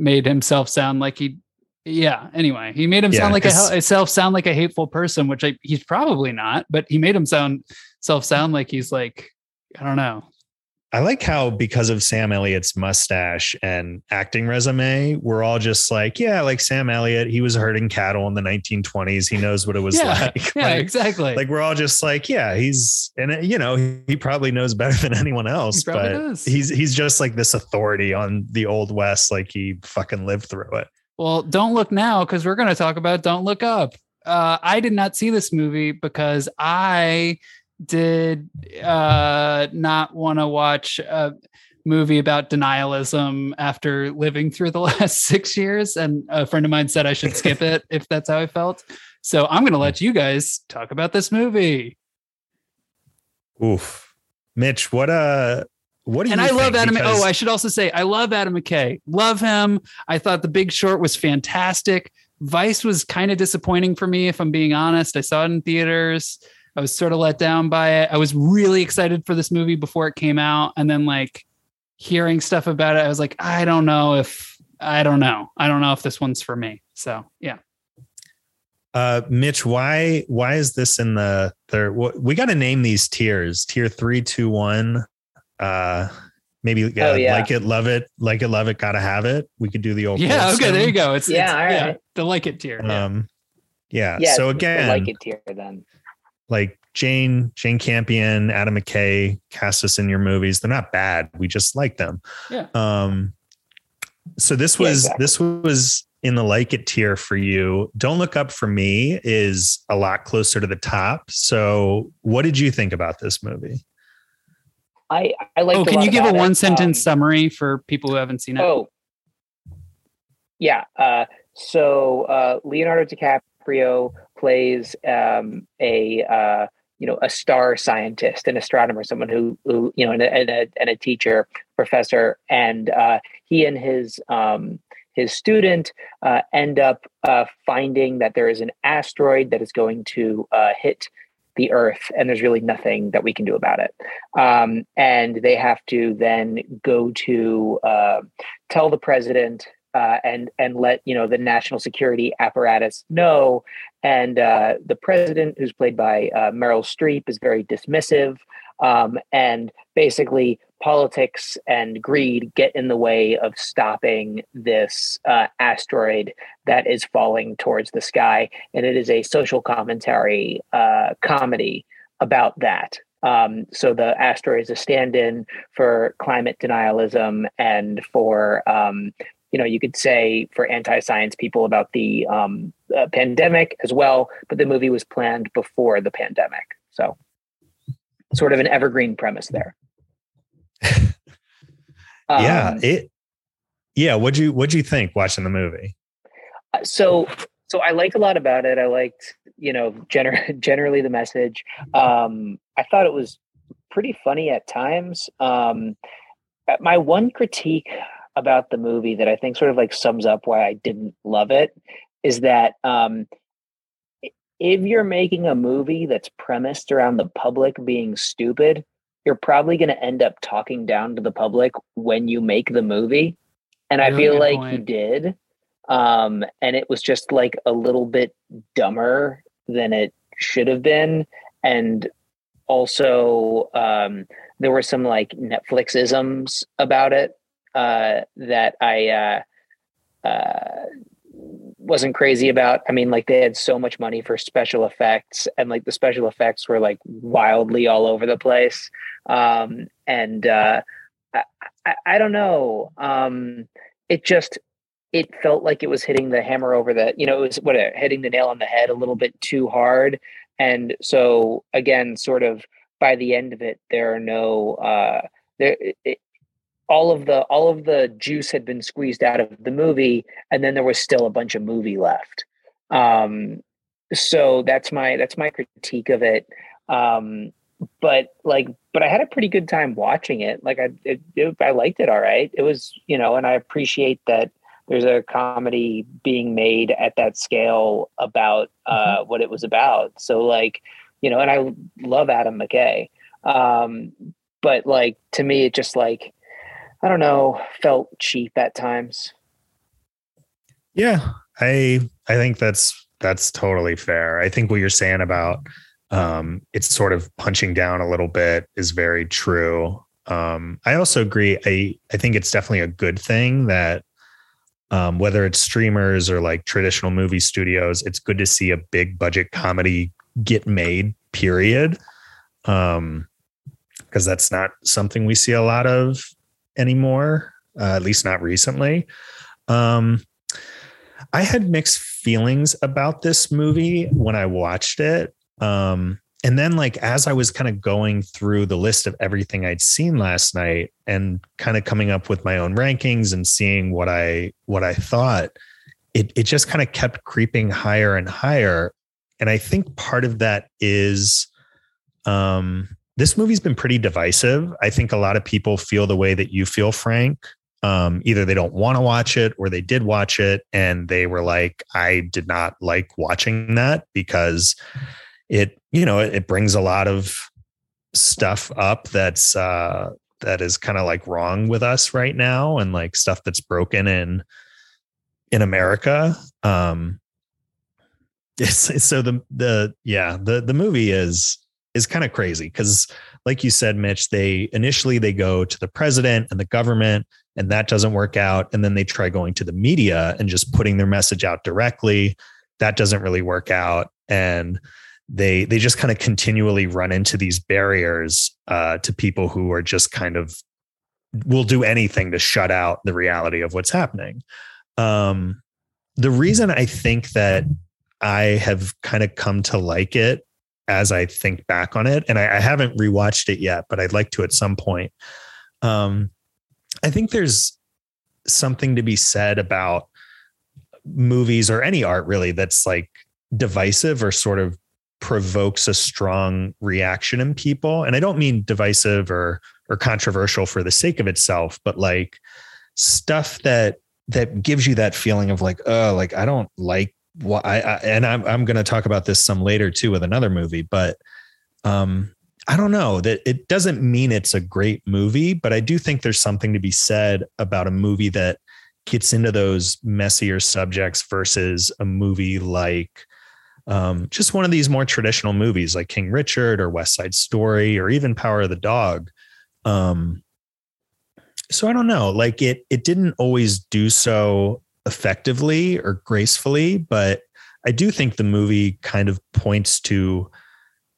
made himself sound like he yeah anyway he made him Yeah, sound like a, self sound like a hateful person which I, he's probably not but he made him sound self sound like he's like i don't know I like how because of Sam Elliott's mustache and acting resume, we're all just like, yeah, like Sam Elliott, he was herding cattle in the 1920s. He knows what it was yeah like. yeah like, exactly like we're all just like, yeah, he's and uh, you know, he probably knows better than anyone else, he but does he's he's just like this authority on the old west, like he fucking lived through it. well don't look now because we're going to talk about don't look up uh, i did not see this movie because i did uh, not want to watch a movie about denialism after living through the last six years. And a friend of mine said I should skip it if that's how I felt. So I'm going to let you guys talk about this movie. Oof. Mitch, what uh what do And you And I love? Adam. Because- Oh, I should also say I love Adam McKay. Love him. I thought The Big Short was fantastic. Vice was kind of disappointing for me, if I'm being honest. I saw it in theaters. I was sort of let down by it. I was really excited for this movie before it came out, and then like hearing stuff about it, I was like, I don't know if I don't know. I don't know if this one's for me. So yeah. Uh, Mitch, why why is this in the third? What, we got to name these tiers: tier three, two, one. Uh, maybe uh, Oh, yeah. like it, love it, like it, love it, gotta have it. We could do the old. Yeah. Goldstone. Okay. There you go. It's Yeah, It's, all yeah. The like it tier. Yeah. Um, yeah. Yeah. so it's the again, like it tier then. Like Jane, Jane Campion, Adam McKay cast us in your movies. They're not bad. We just like them. Yeah. Um. So this Yeah, was exactly. this was in the like it tier for you. Don't look up for me is a lot closer to the top. So what did you think about this movie? I I like. oh, can you give a one sentence summary for people who haven't seen it? Oh, yeah. Uh, so uh, Leonardo DiCaprio plays um, a uh, you know a star scientist, an astronomer, someone who who you know, and a, and a, and a teacher, professor, and uh, he and his um, his student uh, end up uh, finding that there is an asteroid that is going to uh, hit the Earth, and there's really nothing that we can do about it. Um, and they have to then go to uh, tell the president uh, and and let you know the national security apparatus know. And uh, the president, who's played by uh, Meryl Streep, is very dismissive. Um, and basically, politics and greed get in the way of stopping this uh, asteroid that is falling towards the sky. And it is a social commentary uh, comedy about that. Um, so the asteroid is a stand-in for climate denialism and for um, you know you could say for anti-science people about the um, uh, pandemic as well. But the movie was planned before the pandemic, so sort of an evergreen premise there. yeah, Um, it. Yeah, what'd you what'd you think watching the movie? Uh, so so i liked a lot about it i liked you know gener- generally the message um i thought it was pretty funny at times um uh, my one critique about the movie that i think sort of like sums up why i didn't love it is that um if you're making a movie that's premised around the public being stupid you're probably going to end up talking down to the public when you make the movie. And i feel like point. he did um and it was just like a little bit dumber than it should have been. And also um there were some like netflix isms about it uh that i uh uh wasn't crazy about. I mean like they had so much money for special effects and like the special effects were like wildly all over the place. Um and uh i, I, I don't know. Um it just it felt like it was hitting the hammer over the you know it was what uh, hitting the nail on the head a little bit too hard. And so again sort of by the end of it there are no uh there all of the all of the juice had been squeezed out of the movie and then there was still a bunch of movie left. Um so that's my that's my critique of it. Um but like but i had a pretty good time watching it. Like i it, it, i liked it all right. It was you know and i appreciate that there's a comedy being made at that scale about uh mm-hmm. what it was about. So like you know and i love adam mckay. Um but like to me it just like i don't know felt cheap at times. Yeah i i think that's that's totally fair. I think what you're saying about um it's sort of punching down a little bit is very true. Um i also agree i i think it's definitely a good thing that um, whether it's streamers or like traditional movie studios, it's good to see a big budget comedy get made, period. Um, because that's not something we see a lot of anymore, uh, at least not recently. Um, I had mixed feelings about this movie when I watched it. Um, and then, like, as I was kind of going through the list of everything I'd seen last night and kind of coming up with my own rankings and seeing what I what I thought, it it just kind of kept creeping higher and higher. And I think part of that is um this movie's been pretty divisive. I think a lot of people feel the way that you feel, Frank. Um, either they don't want to watch it or they did watch it and they were like, I did not like watching that because it, you know, it, it brings a lot of stuff up that's uh that is kind of like wrong with us right now and like stuff that's broken in in America. Um it's, so the the yeah, the the movie is is kind of crazy because like you said mitch they initially they go to the president and the government and that doesn't work out and then they try going to the media and just putting their message out directly. That doesn't really work out and they they just kind of continually run into these barriers uh, to people who are just kind of will do anything to shut out the reality of what's happening. Um, the reason i think that i have kind of come to like it as I think back on it. And I, I haven't rewatched it yet, but I'd like to at some point. Um, I think there's something to be said about movies or any art really that's like divisive or sort of provokes a strong reaction in people. And I don't mean divisive or or controversial for the sake of itself, but like stuff that that gives you that feeling of like, oh, like I don't like well, I, I and I'm I'm going to talk about this some later too with another movie, but um, I don't know that it doesn't mean it's a great movie, but I do think there's something to be said about a movie that gets into those messier subjects versus a movie like um, just one of these more traditional movies like King Richard or West Side Story or even Power of the Dog. Um, so I don't know, like it it didn't always do so effectively or gracefully, but I do think the movie kind of points to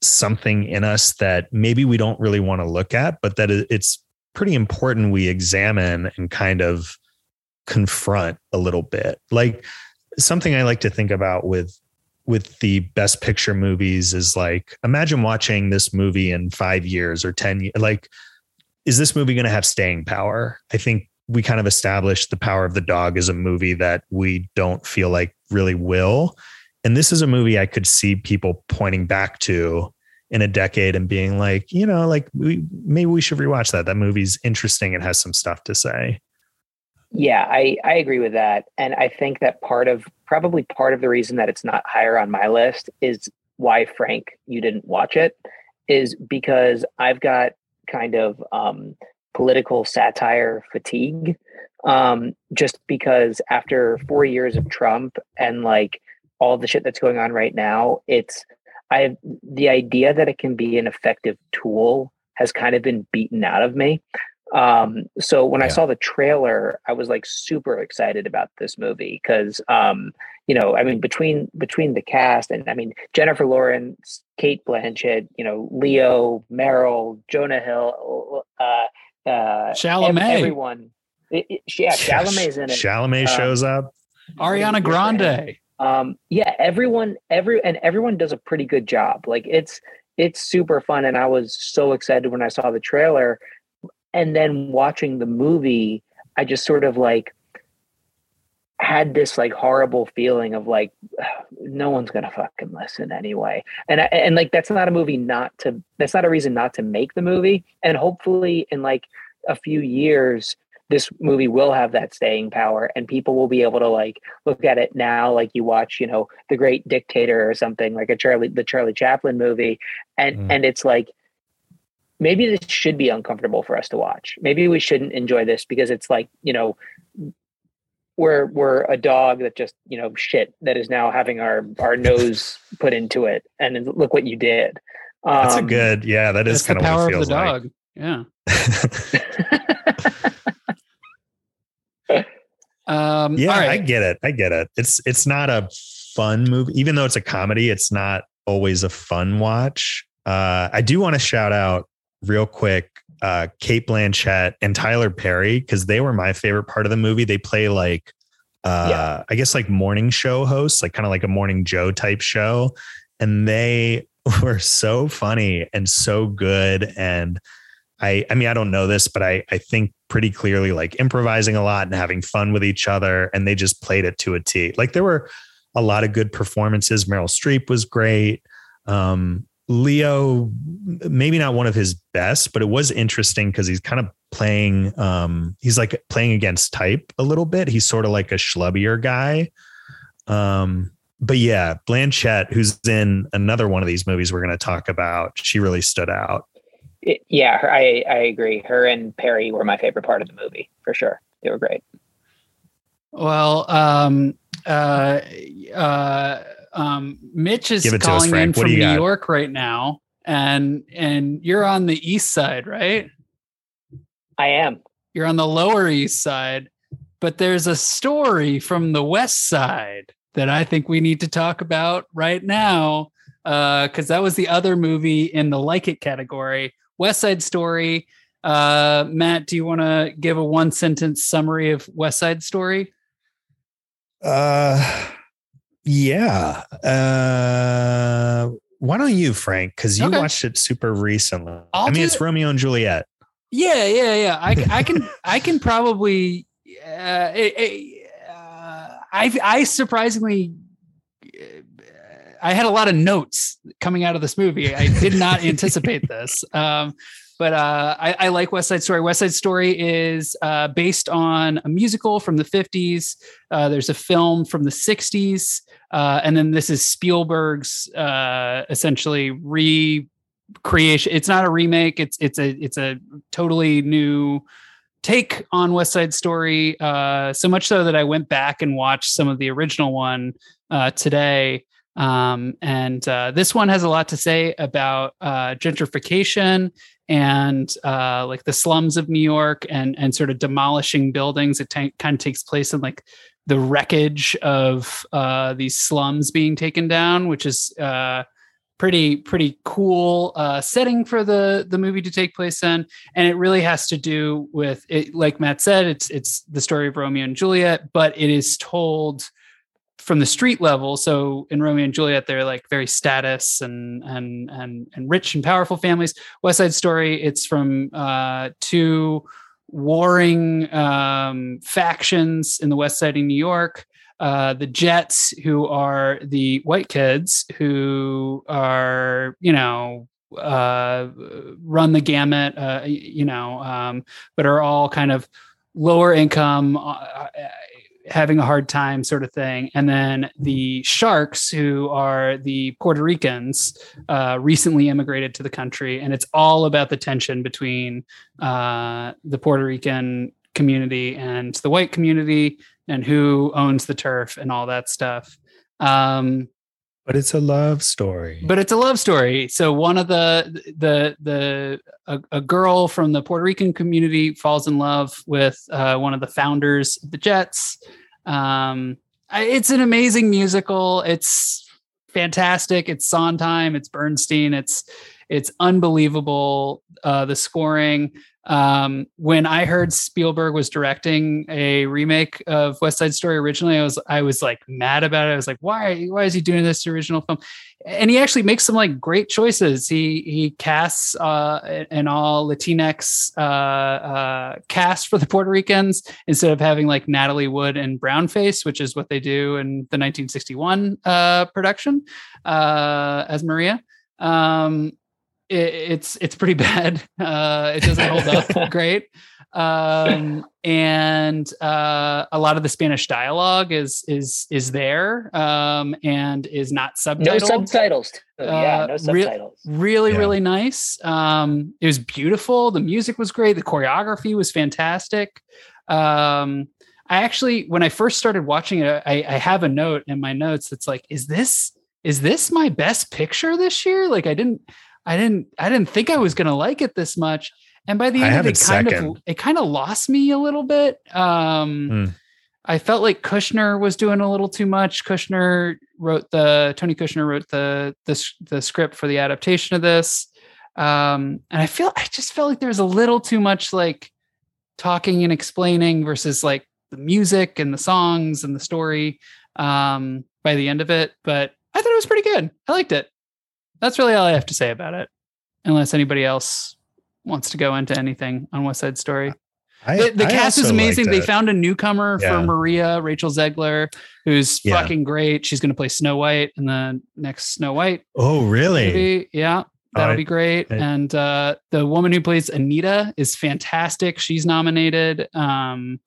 something in us that maybe we don't really want to look at, but that it's pretty important we examine and kind of confront a little bit. Like something I like to think about with with the best picture movies is like imagine watching this movie in 5 years or 10 years like is this movie going to have staying power? I think we kind of established the power of the dog as a movie that we don't feel like really will. And this is a movie i could see people pointing back to in a decade and being like you know like we maybe we should rewatch that. That movie's interesting. And has some stuff to say. Yeah i i agree with that. And i think that part of probably part of the reason that it's not higher on my list is why frank you didn't watch it is because i've got kind of um political satire fatigue um, just because after four years of Trump and like all the shit that's going on right now, it's I the idea that it can be an effective tool has kind of been beaten out of me. Um, so when yeah. I saw the trailer, I was like super excited about this movie because um, you know, I mean, between between the cast and I mean Jennifer Lawrence, Cate Blanchett, you know, Leo, Meryl, Jonah Hill, uh, uh, Chalamet. Everyone. It, it, yeah, Chalamet's in it. Chalamet um, shows up. Ariana Grande. Um, yeah, everyone, every and everyone does a pretty good job. Like it's it's super fun, and I was so excited when I saw the trailer. and then watching the movie, I just sort of like had this like horrible feeling of like no one's gonna fucking listen anyway. And I, and like that's not a movie not to that's not a reason not to make the movie. And hopefully in like a few years this movie will have that staying power and people will be able to like look at it now like you watch you know the great dictator or something like a charlie the charlie chaplin movie. And mm. and it's like maybe this should be uncomfortable for us to watch. Maybe we shouldn't enjoy this because it's like you know we're we're a dog that just you know shit that is now having our our nose put into it. And look what you did. Um, that's a um, good yeah that is kind of power of the dog. Like. yeah. Um yeah right. i get it. I get it. It's it's not a fun movie even though it's a comedy it's not always a fun watch. Uh i do want to shout out real quick uh, Cate Blanchett and Tyler Perry because they were my favorite part of the movie. They play like, uh, yeah. I guess like morning show hosts, like kind of like a morning Joe type show, and they were so funny and so good. And I, I mean, I don't know this, but I, I think pretty clearly like improvising a lot and having fun with each other, and they just played it to a T. Like there were a lot of good performances. Meryl Streep was great. Um, Leo, maybe not one of his best, but it was interesting because he's kind of playing. Um, he's like playing against type a little bit. He's sort of like a schlubbier guy. Um, but yeah, Blanchett, who's in another one of these movies we're going to talk about, she really stood out. It, yeah, I I agree. Her and Perry were my favorite part of the movie for sure. They were great. Well, um, uh, uh um, Mitch is calling us, in from New got? York right now, and and you're on the east side, right? I am. You're on the lower east side, but there's a story from the west side that I think we need to talk about right now because uh, that was the other movie in the like it category, West Side Story. Uh, Matt, do you want to give a one sentence summary of West Side Story? Uh yeah. Uh, why don't you, Frank? Because you okay. watched it super recently. I'll i mean, it's Romeo and Juliet. Yeah, yeah, yeah. I, I can, I can probably. Uh, it, it, uh, I, I surprisingly, I had a lot of notes coming out of this movie. I did not anticipate this. Um, but uh, I, I, like West Side Story. West Side Story is uh, based on a musical from the 50s. Uh, there's a film from the 60s. Uh, and then this is Spielberg's uh, essentially recreation. It's not a remake. It's it's a it's a totally new take on West Side Story. Uh, so much so that I went back and watched some of the original one today. Um, and uh, this one has a lot to say about uh, gentrification and uh, like the slums of New York and and sort of demolishing buildings. It t- kind of takes place in like the wreckage of uh, these slums being taken down, which is uh, pretty pretty cool uh, setting for the the movie to take place in. And it really has to do with it, like Matt said, it's it's the story of Romeo and Juliet, but it is told from the street level. So in Romeo and Juliet, they're like very status and and and and rich and powerful families. West Side Story, it's from uh, two warring um, factions in the West Side of New York. Uh, the Jets, who are the white kids who are, you know, uh, run the gamut, uh, you know, um, but are all kind of lower income, uh, having a hard time sort of thing. And then the sharks who are the puerto ricans uh, recently immigrated to the country. And it's all about the tension between uh, the puerto rican community and the white community and who owns the turf and all that stuff. Um, but it's a love story. But it's a love story. So one of the the the a, a girl from the Puerto Rican community falls in love with uh, one of the founders of the Jets. Um, it's an amazing musical. It's fantastic. It's Sondheim. It's Bernstein. It's It's unbelievable. Uh, the scoring. Um, when I heard Spielberg was directing a remake of West Side Story originally, I was I was like mad about it. I was like, why why is he doing this original film? And he actually makes some like great choices. He he casts uh, an all Latinx uh, uh, cast for the Puerto Ricans instead of having like Natalie Wood and Brownface, which is what they do in the 1961 uh, production uh, as Maria. Um, it, it's it's pretty bad. Uh, it doesn't hold up great, um, and uh, a lot of the Spanish dialogue is is is there um, and is not subtitled. No subtitles. Uh, yeah, no subtitles. Re- really, yeah. really nice. Um, it was beautiful. The music was great. The choreography was fantastic. Um, I actually, when I first started watching it, I, I have a note in my notes that's like, "Is this is this my best picture this year?" Like, I didn't. I didn't I didn't think I was gonna like it this much. And by the end of it, it kind second. of it kind of lost me a little bit. Um mm. I felt like Kushner was doing a little too much. Kushner wrote the Tony Kushner wrote the the, the script for the adaptation of this. Um, and I feel I just felt like there was a little too much like talking and explaining versus like the music and the songs and the story um, by the end of it. But I thought it was pretty good. I liked it that's really all I have to say about it. Unless anybody else wants to go into anything on West Side Story. I, the, the cast is amazing. They found a newcomer yeah. for Maria, Rachel Zegler, who's yeah. fucking great. She's going to play Snow White in the next Snow White. Oh, really? Movie. Yeah, that'll right. be great. I, and uh, the woman who plays Anita is fantastic. She's nominated. Um,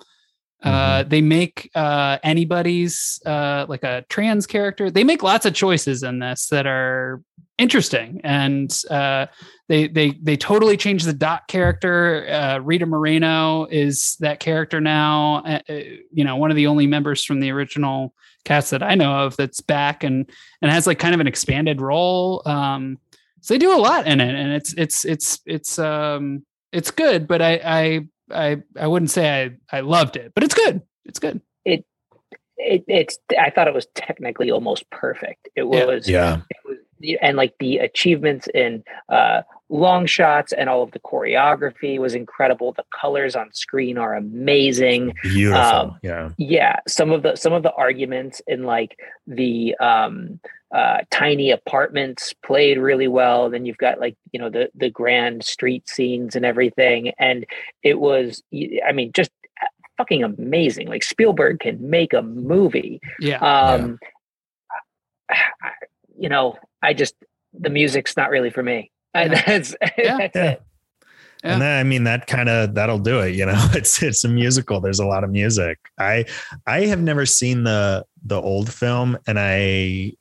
uh, mm-hmm. they make uh, anybody's uh, like a trans character. They make lots of choices in this that are interesting, and uh, they they they totally change the Dot character. Uh, Rita Moreno is that character now. Uh, you know, one of the only members from the original cast that I know of that's back and and has like kind of an expanded role. Um, so they do a lot in it, and it's it's it's it's um it's good. But I I I I wouldn't say I I loved it, but it's good. It's good. It it it's I thought it was technically almost perfect. It was yeah. It was, and like the achievements in uh, long shots and all of the choreography was incredible. The colors on screen are amazing. Beautiful. Um, yeah. Yeah. Some of the some of the arguments in like the um, uh, tiny apartments played really well. Then you've got like you know the the grand street scenes and everything, and it was I mean just fucking amazing. Like Spielberg can make a movie. Yeah. Um, yeah. You know, I just the music's not really for me. And that's, yeah. that's yeah. it. Yeah. And then I mean that kind of that'll do it, you know. It's it's a musical. There's a lot of music. I I have never seen the the old film and I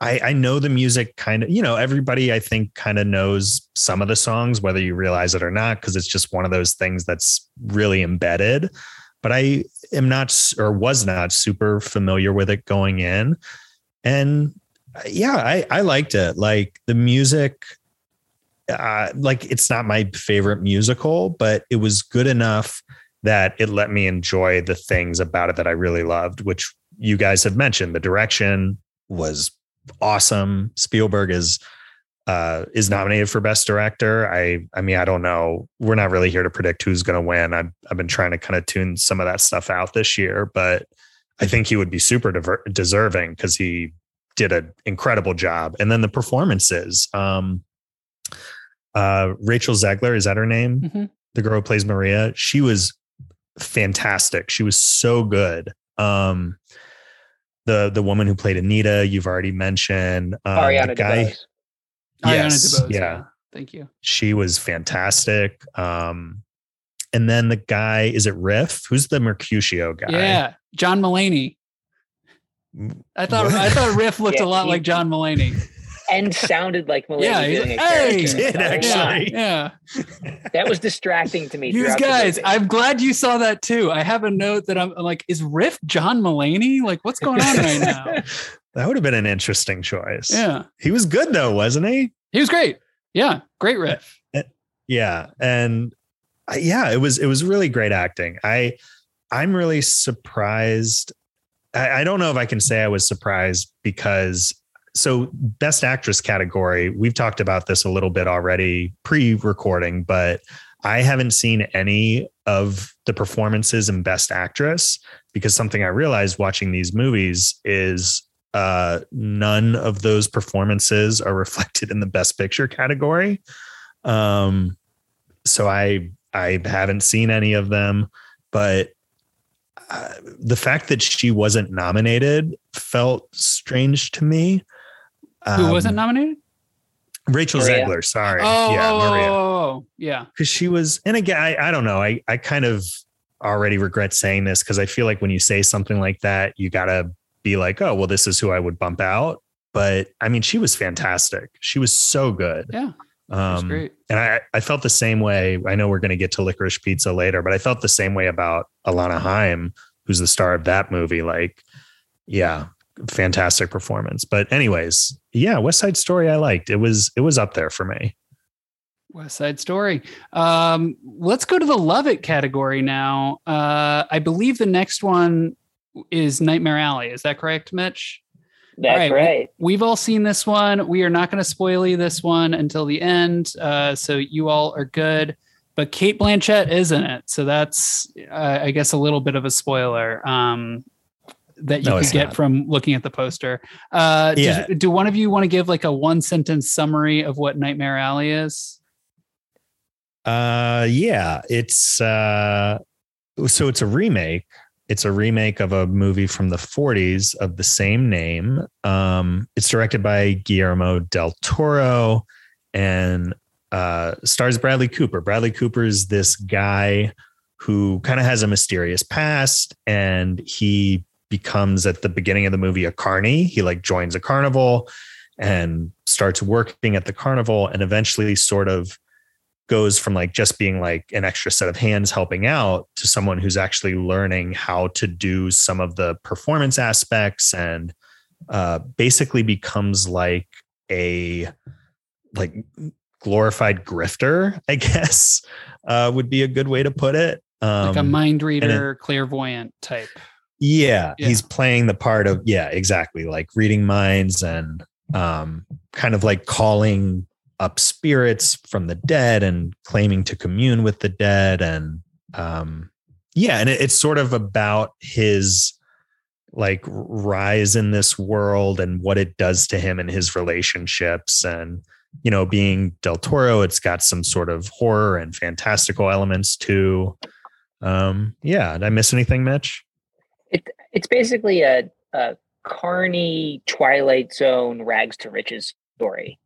I, I know the music kind of, you know, everybody I think kind of knows some of the songs, whether you realize it or not, because it's just one of those things that's really embedded. But I am not or was not super familiar with it going in. And uh, yeah, I, I liked it. Like the music, uh, like it's not my favorite musical, but it was good enough that it let me enjoy the things about it that I really loved, which you guys have mentioned. The direction was awesome. Spielberg is uh, is nominated for best director. I I mean I don't know. We're not really here to predict who's going to win. I've I've been trying to kind of tune some of that stuff out this year, but I think he would be super diver- deserving because he did an incredible job. And then the performances. Um, uh, Rachel Zegler is that her name? Mm-hmm. The girl who plays Maria. She was fantastic. She was so good. Um, the the woman who played Anita, you've already mentioned. Um, Ariana the guy, DeBose. Yes, DeBose, yeah. yeah. Thank you. She was fantastic. Um, and then the guy, is it Riff? Who's the Mercutio guy? Yeah, John Mulaney. I thought what? I thought Riff looked yeah, a lot he, like John Mulaney. And sounded like Mulaney yeah, doing a hey, character. Did actually. Yeah, yeah. That was distracting to me. You guys, I'm glad you saw that too. I have a note that I'm, I'm like, is Riff John Mulaney? Like, what's going on right now? that would have been an interesting choice. Yeah. He was good though, wasn't he? He was great. Yeah, great riff. Yeah, and uh, yeah, it was it was really great acting. I I'm really surprised I, I don't know if I can say I was surprised because so best actress category, we've talked about this a little bit already pre-recording, but I haven't seen any of the performances in best actress because something I realized watching these movies is uh, none of those performances are reflected in the best picture category. Um, so I I haven't seen any of them, but uh, the fact that she wasn't nominated felt strange to me. Who wasn't Um, nominated? Rachel Maria. Zegler. Sorry, Oh, yeah, oh, Maria, oh, oh, yeah. because she was. And again, I, I don't know. I I kind of already regret saying this because I feel like when you say something like that, you gotta be like, oh, well, this is who I would bump out. But I mean, she was fantastic. She was so good. Yeah, Um, great. and I, I felt the same way. I know we're going to get to Licorice Pizza later, but I felt the same way about Alana Haim, who's the star of that movie. Like, yeah, fantastic performance. But anyways, yeah, West Side Story I liked. It was it was up there for me. West Side Story. Um, let's go to the Love It category now. Uh, I believe the next one is Nightmare Alley. Is that correct, Mitch? That's right. right. We've all seen this one. We are not going to spoil you this one until the end, uh, so you all are good. But Cate Blanchett is in it, so that's, uh, I guess, a little bit of a spoiler um, that you No, could get not. from looking at the poster. Uh, does- Yeah. do one of you want to give like a one sentence summary of what Nightmare Alley is? Uh yeah, it's uh so it's a remake. It's a remake of a movie from the 40s of the same name. Um it's directed by Guillermo del Toro and uh stars Bradley Cooper. Bradley Cooper is this guy who kind of has a mysterious past and he becomes at the beginning of the movie a carny. He like joins a carnival and starts working at the carnival and eventually sort of goes from like just being like an extra set of hands helping out to someone who's actually learning how to do some of the performance aspects and uh, basically becomes like a like glorified grifter i guess uh, would be a good way to put it um, Like a mind it- reader, clairvoyant type. Yeah, Yeah. he's playing the part of yeah, exactly, like reading minds and um kind of like calling up spirits from the dead and claiming to commune with the dead and um yeah, and it, it's sort of about his like rise in this world and what it does to him and his relationships and you know being del toro it's got some sort of horror and fantastical elements too um yeah did i miss anything mitch It, it's basically a, a carny Twilight Zone rags to riches story.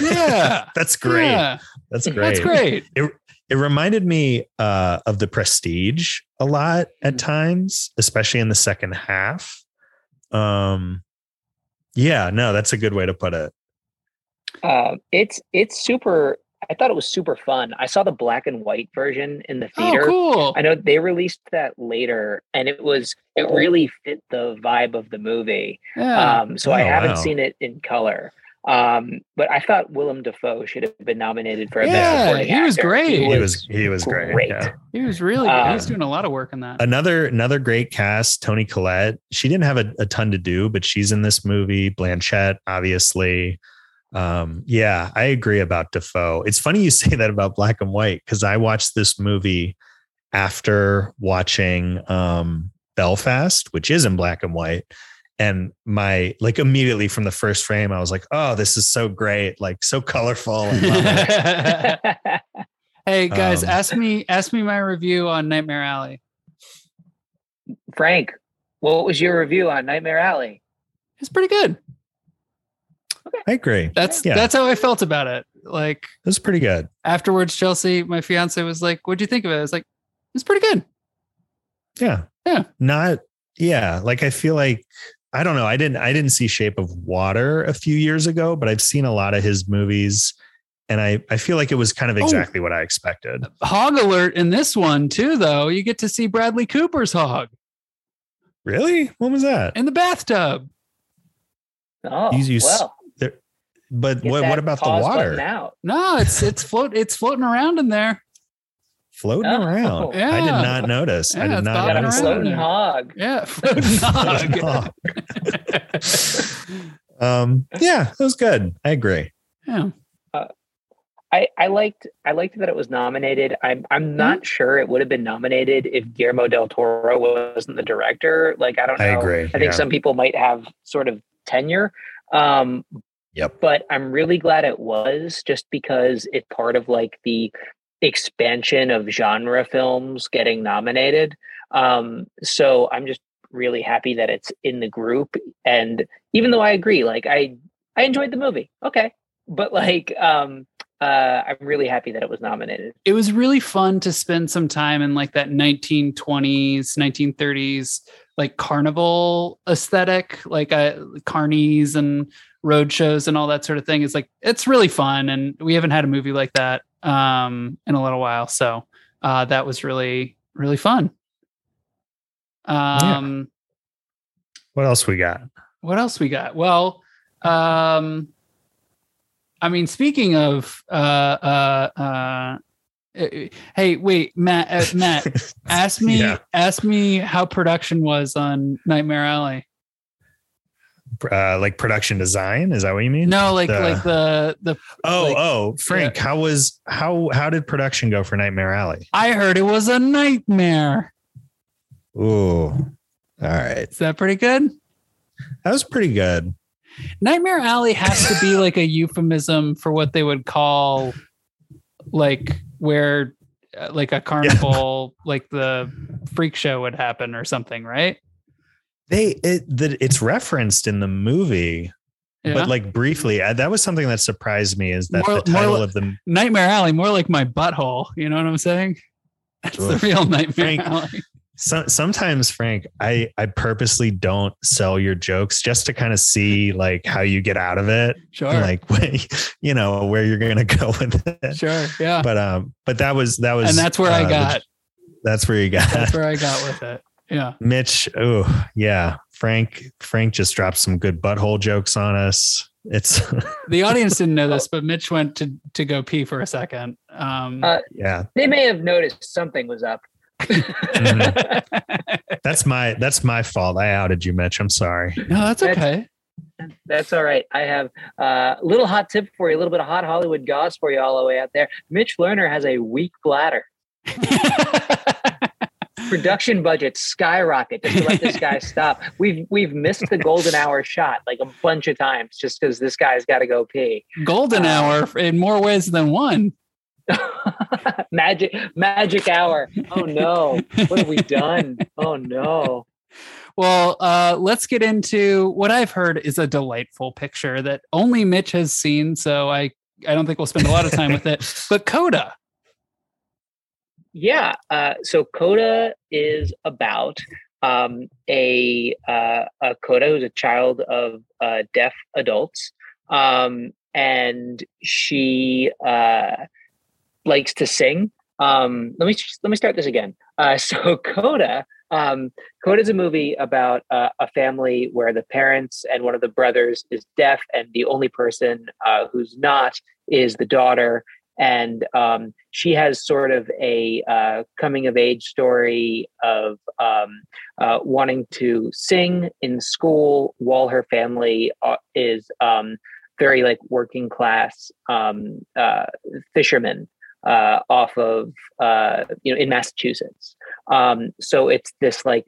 Yeah. That's great. Yeah, That's great. that's great. It it reminded me uh, of the Prestige a lot at Mm. times, especially in the second half. Um, yeah, no, that's a good way to put it. Um, it's it's super. I thought it was super fun. I saw the black and white version in the theater. Oh, theater. cool. I know they released that later, and it was it really fit the vibe of the movie. Yeah. Um, so I Oh, haven't wow. seen it in color. Um, but I thought Willem Dafoe should have been nominated for a Yeah, best supporting actor. he was great. He was he was great. great. yeah. he was really good. he was um, doing a lot of work in that. Another another great cast, Toni Collette. She didn't have a, a ton to do, but she's in this movie. Blanchett, obviously. Um, yeah, I agree about Dafoe. It's funny you say that about black and white because I watched this movie after watching um Belfast, which is in black and white. And my like immediately from the first frame, I was like, oh, this is so great, like so colorful. I hey guys, Um, ask me ask me my review on Nightmare Alley. Frank, what was your review on Nightmare Alley? It's pretty good. I agree. That's Yeah. that's how I felt about it. Like It was pretty good. afterwards, Chelsea, my fiance was like, "What'd you think of it?" I was like, "It's pretty good." Yeah. Yeah. Not yeah. Like I feel like I don't know. I didn't I didn't see Shape of Water a few years ago, but I've seen a lot of his movies and I I feel like it was kind of Oh. exactly what I expected. Hog alert in this one too, though. You get to see Bradley Cooper's hog Really? What was that? in the bathtub. Oh, You- you s- well. But what what about the water Out. No, it's it's float it's floating around in there. floating Oh. around? I did not notice. I did not Got a notice. floating hog. Yeah, floating hog. Um, yeah, it was good. I agree. Yeah. I, I liked I liked that it was nominated. I'm I'm Mm-hmm. not sure it would have been nominated if Guillermo del Toro wasn't the director. Like I don't know. I agree. I think yeah. some people might have sort of tenure. Um, Yep. but I'm really glad it was just because it's part of like the expansion of genre films getting nominated. Um, so I'm just really happy that it's in the group. And even though I agree, like I I enjoyed the movie. Okay. But like um uh I'm really happy that it was nominated. It was really fun to spend some time in like that 1920s, 1930s, like carnival aesthetic, like uh, carnies and road shows and all that sort of thing. It's like it's really fun, and we haven't had a movie like that um, in a little while. So uh, that was really really fun. Um, What else we got? what else we got? Well, um, I mean, speaking of, uh, uh, uh, eh, hey, wait, Matt, uh, Matt, ask me, Yeah. ask me how production was on Nightmare Alley. Uh, like production design? Is that what you mean? No, like, The- like the, the, Oh, like- oh, Frank, how was how how did production go for Nightmare Alley? I heard it was a nightmare. Ooh, all right, Is that pretty good? that was pretty good. Nightmare Alley has to be like a euphemism for what they would call like where uh, like a carnival like the freak show would happen or something, right? They it that it's referenced in the movie, Yeah. but like briefly. uh, That was something that surprised me. Is that More- the title of the Nightmare Alley, more like my butthole. You know what I'm saying? That's the real Nightmare Frank, Alley. so, sometimes Frank, I I purposely don't sell your jokes just to kind of see like how you get out of it, Sure. like you know where you're gonna go with it. sure. Yeah. But um, but that was that was and that's where uh, I the- got. that's where you got That's where I got with it. Yeah. Mitch. Oh yeah, Frank. Frank just dropped some good butthole jokes on us. It's The audience didn't know this, but Mitch went to to go pee for a second. Um, Uh, yeah. They may have noticed something was up. That's my that's my fault. I outed you, Mitch. I'm sorry. no, that's That's- okay. That's all right. I have uh, a little hot tip for you, a little bit of hot Hollywood goss for you all the way out there. Mitch Lerner has a weak bladder. Production budget skyrocket just to let this guy stop. We've we've missed the golden hour shot like a bunch of times just because this guy's got to go pee. Golden Uh, hour in more ways than one. magic magic hour. Oh no. What have we done? Oh no. Well, uh, let's get into what I've heard is a delightful picture that only Mitch has seen. So I, I don't think we'll spend a lot of time with it. But Coda. Yeah. Uh, so Coda is about um, a, uh, a Coda who's a child of uh, deaf adults. Um, and she uh, likes to sing. Um, let me let me start this again. Uh, so Coda, um, Coda is a movie about uh, a family where the parents and one of the brothers is deaf, and the only person who's not is the daughter. And um, she has sort of a uh, coming of age story of um, uh, wanting to sing in school while her family uh, is um, very like working class um, uh, fishermen uh, off of uh, you know in Massachusetts. Um, so it's this like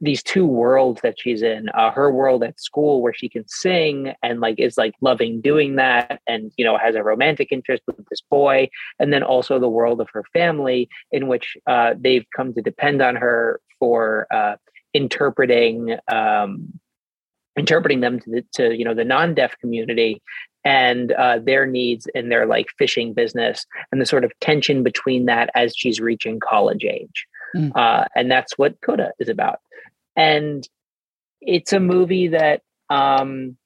these two worlds that she's in uh, her world at school where she can sing and like is like loving doing that and you know has a romantic interest with this boy and then also the world of her family in which uh, they've come to depend on her for uh, interpreting um, interpreting them to the to you know the non-deaf community and uh, their needs in their like fishing business and the sort of tension between that as she's reaching college age Mm. uh, and that's what coda is about and it's a movie that um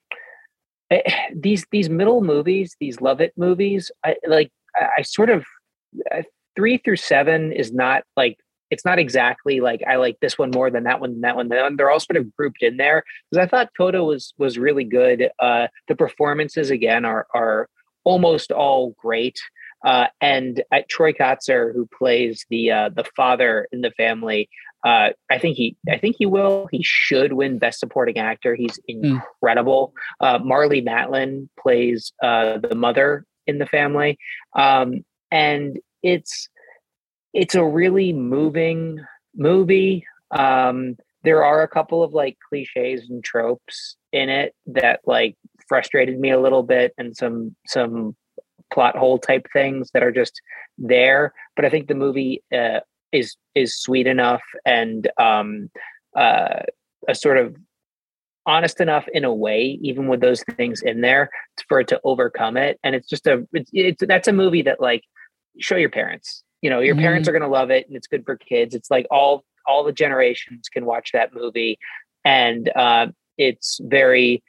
eh, these these middle movies these love it movies i like i, I sort of uh, three through seven is not like it's not exactly like i like this one more than that one than that one they're all sort of grouped in there. Because i thought coda was was really good. Uh the performances again are are almost all great. Uh, and uh, Troy Kotsur, who plays the uh, the father in the family, uh, I think he, I think he will. He should win Best Supporting Actor. He's incredible. Mm. Uh, Marlee Matlin plays uh, the mother in the family, um, and it's it's a really moving movie. Um, there are a couple of like cliches and tropes in it that like frustrated me a little bit, and some some plot hole type things that are just there. But I think the movie uh, is is sweet enough and um, uh, a sort of honest enough in a way, even with those things in there, for it to overcome it. And it's just a it's, it's that's a movie that like show your parents. You know, your mm-hmm. parents are going to love it, and it's good for kids. It's like all all the generations can watch that movie, and uh, it's very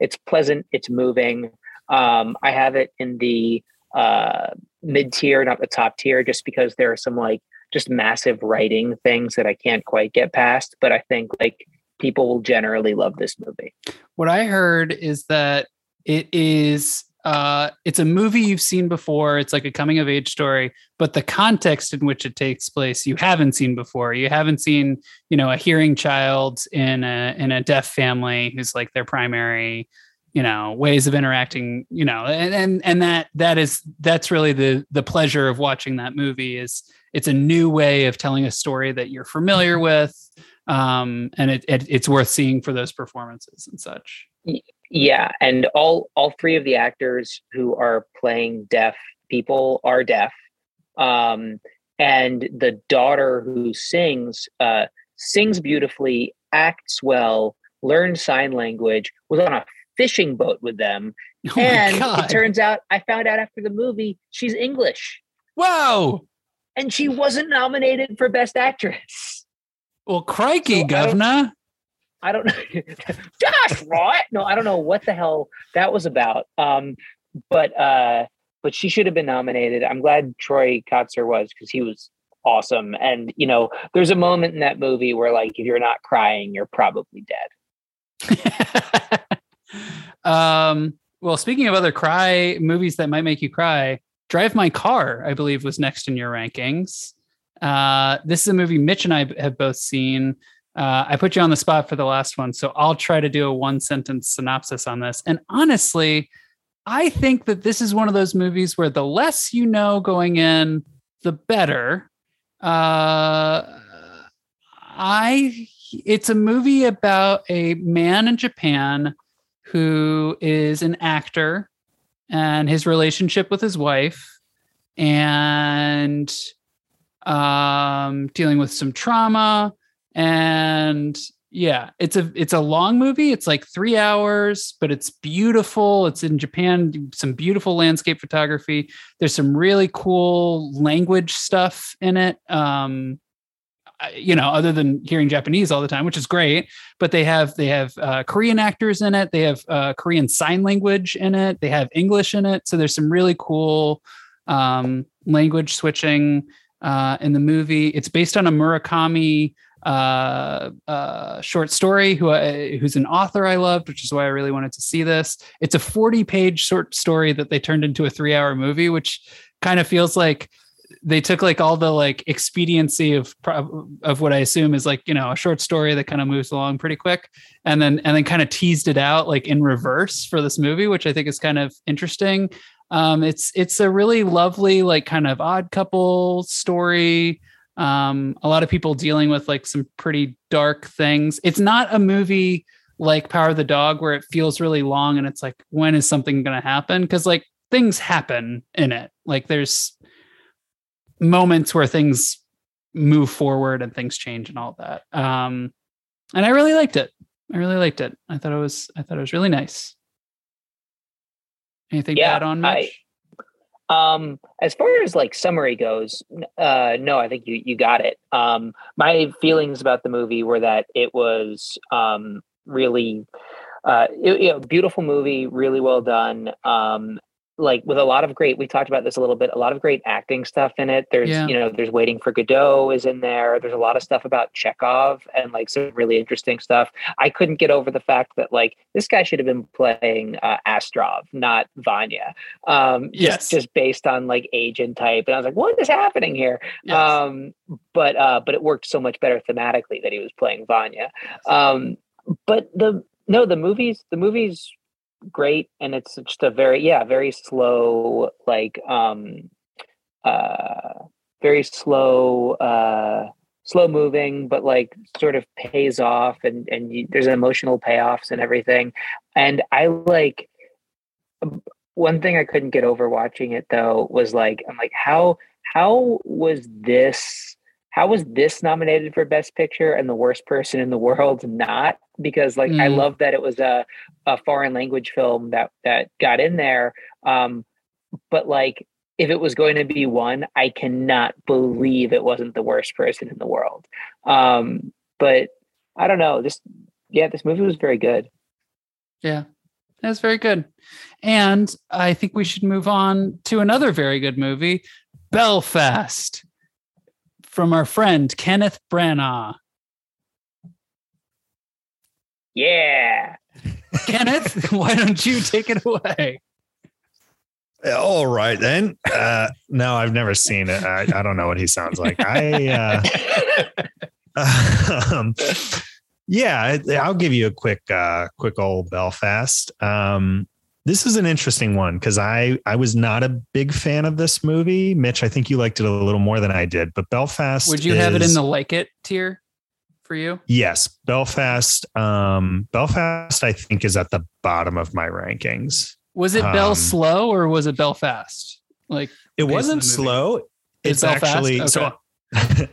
it's pleasant. It's moving. Um, I have it in the uh, mid tier, not the top tier, just because there are some like just massive writing things that I can't quite get past. But I think like people will generally love this movie. What I heard is that it is uh it's a movie you've seen before it's like a coming of age story but the context in which it takes place you haven't seen before you haven't seen you know a hearing child in a in a deaf family who's like their primary you know ways of interacting you know and and and that that is that's really the the pleasure of watching that movie is it's a new way of telling a story that you're familiar with um and it, it it's worth seeing for those performances and such. Yeah and all all three of the actors who are playing deaf people are deaf um and the daughter who sings uh sings beautifully acts well learned sign language was on a fishing boat with them. Oh and it turns out I found out after the movie she's English. Wow. And she wasn't nominated for Best Actress. Well, crikey, so governor. I don't, know. Josh, right? No, I don't know what the hell that was about. Um, but uh, but she should have been nominated. I'm glad Troy Kotsur was because he was awesome. And you know, there's a moment in that movie where like if you're not crying, you're probably dead. um, well, speaking of other cry movies that might make you cry, Drive My Car, I believe, was next in your rankings. Uh, this is a movie Mitch and I have both seen. Uh, I put you on the spot for the last one, so I'll try to do a one sentence synopsis on this. And honestly, I think that this is one of those movies where the less you know going in, the better. Uh, I it's a movie about a man in Japan who is an actor and his relationship with his wife and um, dealing with some trauma and yeah it's a it's a long movie. It's like three hours but it's beautiful. It's in japan some beautiful landscape photography. There's some really cool language stuff in it. Um you know, other than hearing Japanese all the time, which is great. But they have they have uh, Korean actors in it. They have uh, Korean sign language in it. They have English in it. So there's some really cool um, language switching uh, in the movie. It's based on a Murakami uh, uh, short story who who's an author I loved, which is why I really wanted to see this. It's a 40 page short story that they turned into a three hour movie, which kind of feels like they took like all the like expediency of of what I assume is like you know a short story that kind of moves along pretty quick, and then and then kind of teased it out like in reverse for this movie, which I think is kind of interesting. Um, it's it's a really lovely like kind of odd couple story. Um, a lot of people dealing with like some pretty dark things. It's not a movie like Power of the Dog where it feels really long and it's like when is something going to happen? Because like things happen in it. Like there's moments where things move forward and things change and all that. Um, and I really liked it. I really liked it. I thought it was I thought it was really nice. Anything yeah, bad on Mitch? I, um, as far as like summary goes, uh, no, I think you you got it. Um, my feelings about the movie were that it was um, really uh, it, you know, beautiful movie, really well done. Um, like with a lot of great we talked about this a little bit a lot of great acting stuff in it. There's Yeah. you know there's waiting for godot is in there. There's a lot of stuff about chekhov and like some really interesting stuff. I couldn't get over the fact that like this guy should have been playing uh, astrov not vanya um just, Yes. just based on like age and type. And i was like what is happening here? Yes. um but uh but it worked so much better thematically that he was playing vanya. Um but the no the movies the movies great and it's just a very yeah very slow like um uh very slow uh slow moving but like sort of pays off and and you, there's emotional payoffs and everything. And i like one thing i couldn't get over watching it though was like i'm like how how was this how was this nominated for best picture and the worst person in the world not because like i Mm. love that it was a, a foreign language film that that got in there um but like if it was going to be one i cannot believe it wasn't the worst person in the world um but i don't know this yeah this movie was very good Yeah, that's very good. And I think we should move on to another very good movie, Belfast, from our friend Kenneth Branagh. yeah Kenneth, why don't you take it away? All right then. Uh, no, I've never seen it. I, I don't know what he sounds like. I uh, um, yeah, I- I'll give you a quick uh, quick old Belfast. Um, this is an interesting one because I I was not a big fan of this movie. Mitch, I think you liked it a little more than I did. But Belfast, Would you have it in the like it tier for you? Yes, Belfast. Um, Belfast, I think, is at the bottom of my rankings. Was it Bell Um, Slow or was it Belfast? Like It wasn't slow. It's It's actually Okay. so.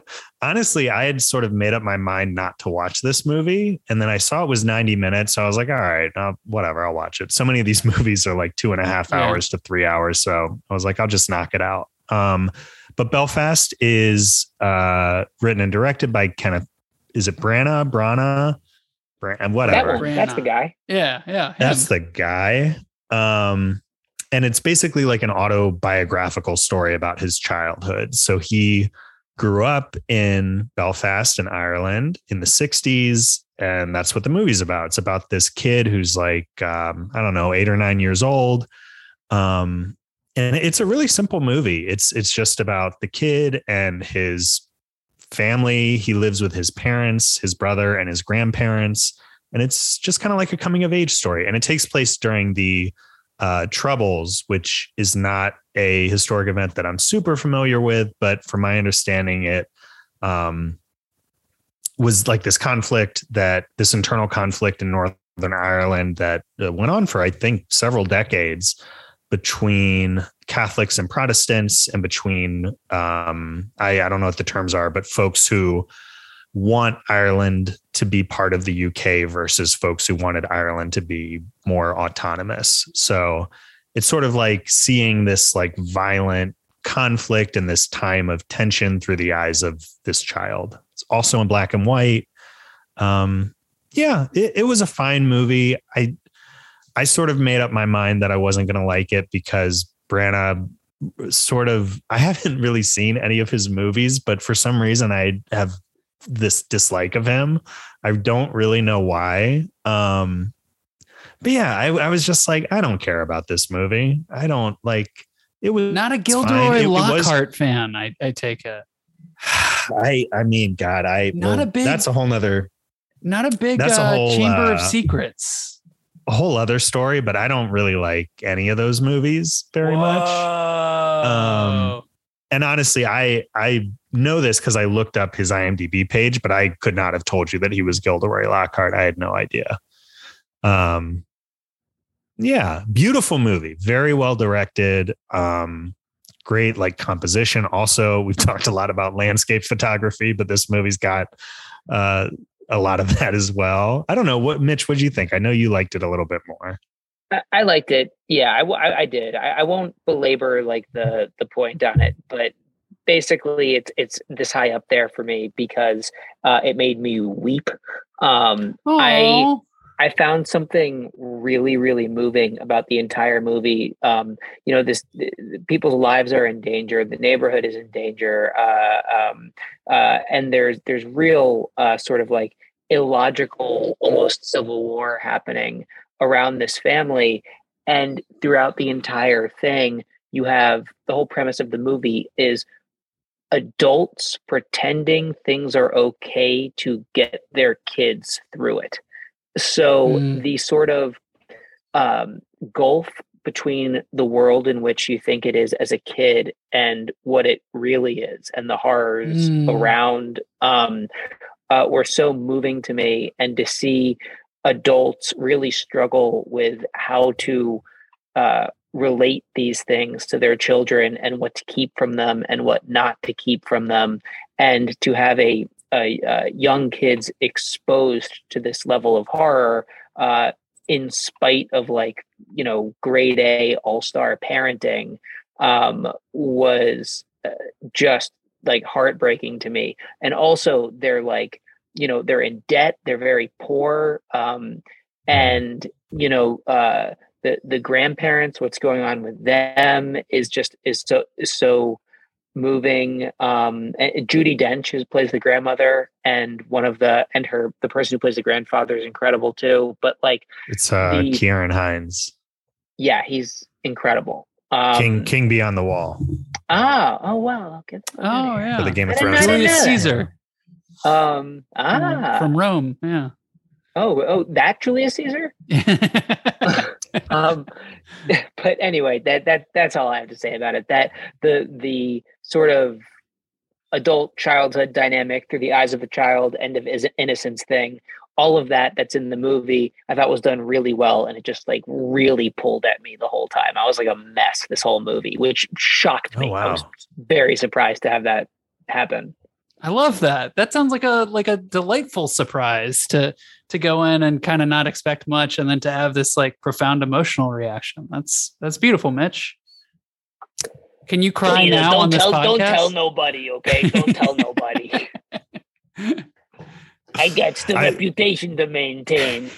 honestly, I had sort of made up my mind not to watch this movie, and then I saw it was ninety minutes. So I was like, "All right, uh, whatever, I'll watch it." So many of these movies are like two and a half Yeah. hours to three hours, so I was like, "I'll just knock it out." Um, but Belfast is uh, written and directed by Kenneth. Is it Branagh? Branagh? Bran- that whatever. one that's the guy yeah, yeah. him. That's the guy. Um, and it's basically like an autobiographical story about his childhood. So he grew up in Belfast in Ireland in the 60s. And that's what the movie's about. It's about this kid who's like, um, I don't know, eight or nine years old. Um, and it's a really simple movie. It's it's just about the kid and his family. He lives with his parents, his brother, and his grandparents and it's just kind of like a coming of age story and it takes place during the uh, troubles which is not a historic event that i'm super familiar with but from my understanding it um, was like this conflict that this internal conflict in northern ireland that uh, went on for i think several decades between catholics and protestants and between um, I, I don't know what the terms are but folks who want Ireland to be part of the UK versus folks who wanted Ireland to be more autonomous. So it's sort of like seeing this like violent conflict and this time of tension through the eyes of this child. It's also in black and white. Um, yeah, it, it was a fine movie. I I sort of made up my mind that I wasn't going to like it because Branagh sort of I haven't really seen any of his movies, but for some reason I have this dislike of him. I don't really know why. Um, but yeah, I, I was just like, I don't care about this movie. I don't like it was Not a it's fine. Gilderoy It- it was- Lockhart fan, I, I take it. I I mean, God, I Not a big- that's a whole nother Not a big That's a uh, whole, Chamber of uh, Secrets. a whole other story, but I don't really like any of those movies very much. Whoa. And honestly, I I know this because I looked up his IMDb page, but I could not have told you that he was Gilderoy Lockhart. I had no idea. Um, yeah, beautiful movie, very well directed. Um, great like composition. Also, we've talked a lot about landscape photography, but this movie's got uh, a lot of that as well. I don't know what Mitch. What do you think? I know you liked it a little bit more. I, I liked it. Yeah, I did. I, I won't belabor like the the point on it, but basically, it's it's this high up there for me because uh, it made me weep. Um, I I found something really, really moving about the entire movie. Um, you know, this people's lives are in danger. The neighborhood is in danger, uh, um, uh, and there's there's real uh, sort of like illogical, almost civil war happening around this family. And throughout the entire thing, you have the whole premise of the movie is adults pretending things are okay to get their kids through it so mm. the sort of um, gulf between the world in which you think it is as a kid and what it really is, and the horrors mm. around um, uh, were so moving to me. And to see adults really struggle with how to uh, relate these things to their children and what to keep from them and what not to keep from them, and to have a uh, young kids exposed to this level of horror uh, in spite of like you know grade A all star parenting um, was uh, just like heartbreaking to me. And also, they're like you know they're in debt, they're very poor, um, and you know uh, the the grandparents, what's going on with them is just is so is so moving. Um, Judi Dench, who plays the grandmother, and one of the and her the person who plays the grandfather is incredible too. But like it's uh, the, Ciarán Hinds. Yeah, he's incredible. Um, King King Beyond the Wall. Ah, oh wow, okay. Oh yeah, for the Game of Thrones. Julius Caesar. Um, ah, from Rome. Yeah. Oh, oh, that Julius Caesar. um, but anyway, that that that's all I have to say about it. That the the sort of adult childhood dynamic through the eyes of a child, end of innocence thing, all of that that's in the movie, I thought was done really well, and it just like really pulled at me the whole time. I was like a mess this whole movie, which shocked me. Oh, wow. I was very surprised to have that happen. I love that. That sounds like a like a delightful surprise to to go in and kind of not expect much and then to have this like profound emotional reaction. That's that's beautiful, Mitch. Can you cry well, now on this tell, podcast? Don't tell nobody, okay? Don't tell nobody. I got the I, reputation to maintain.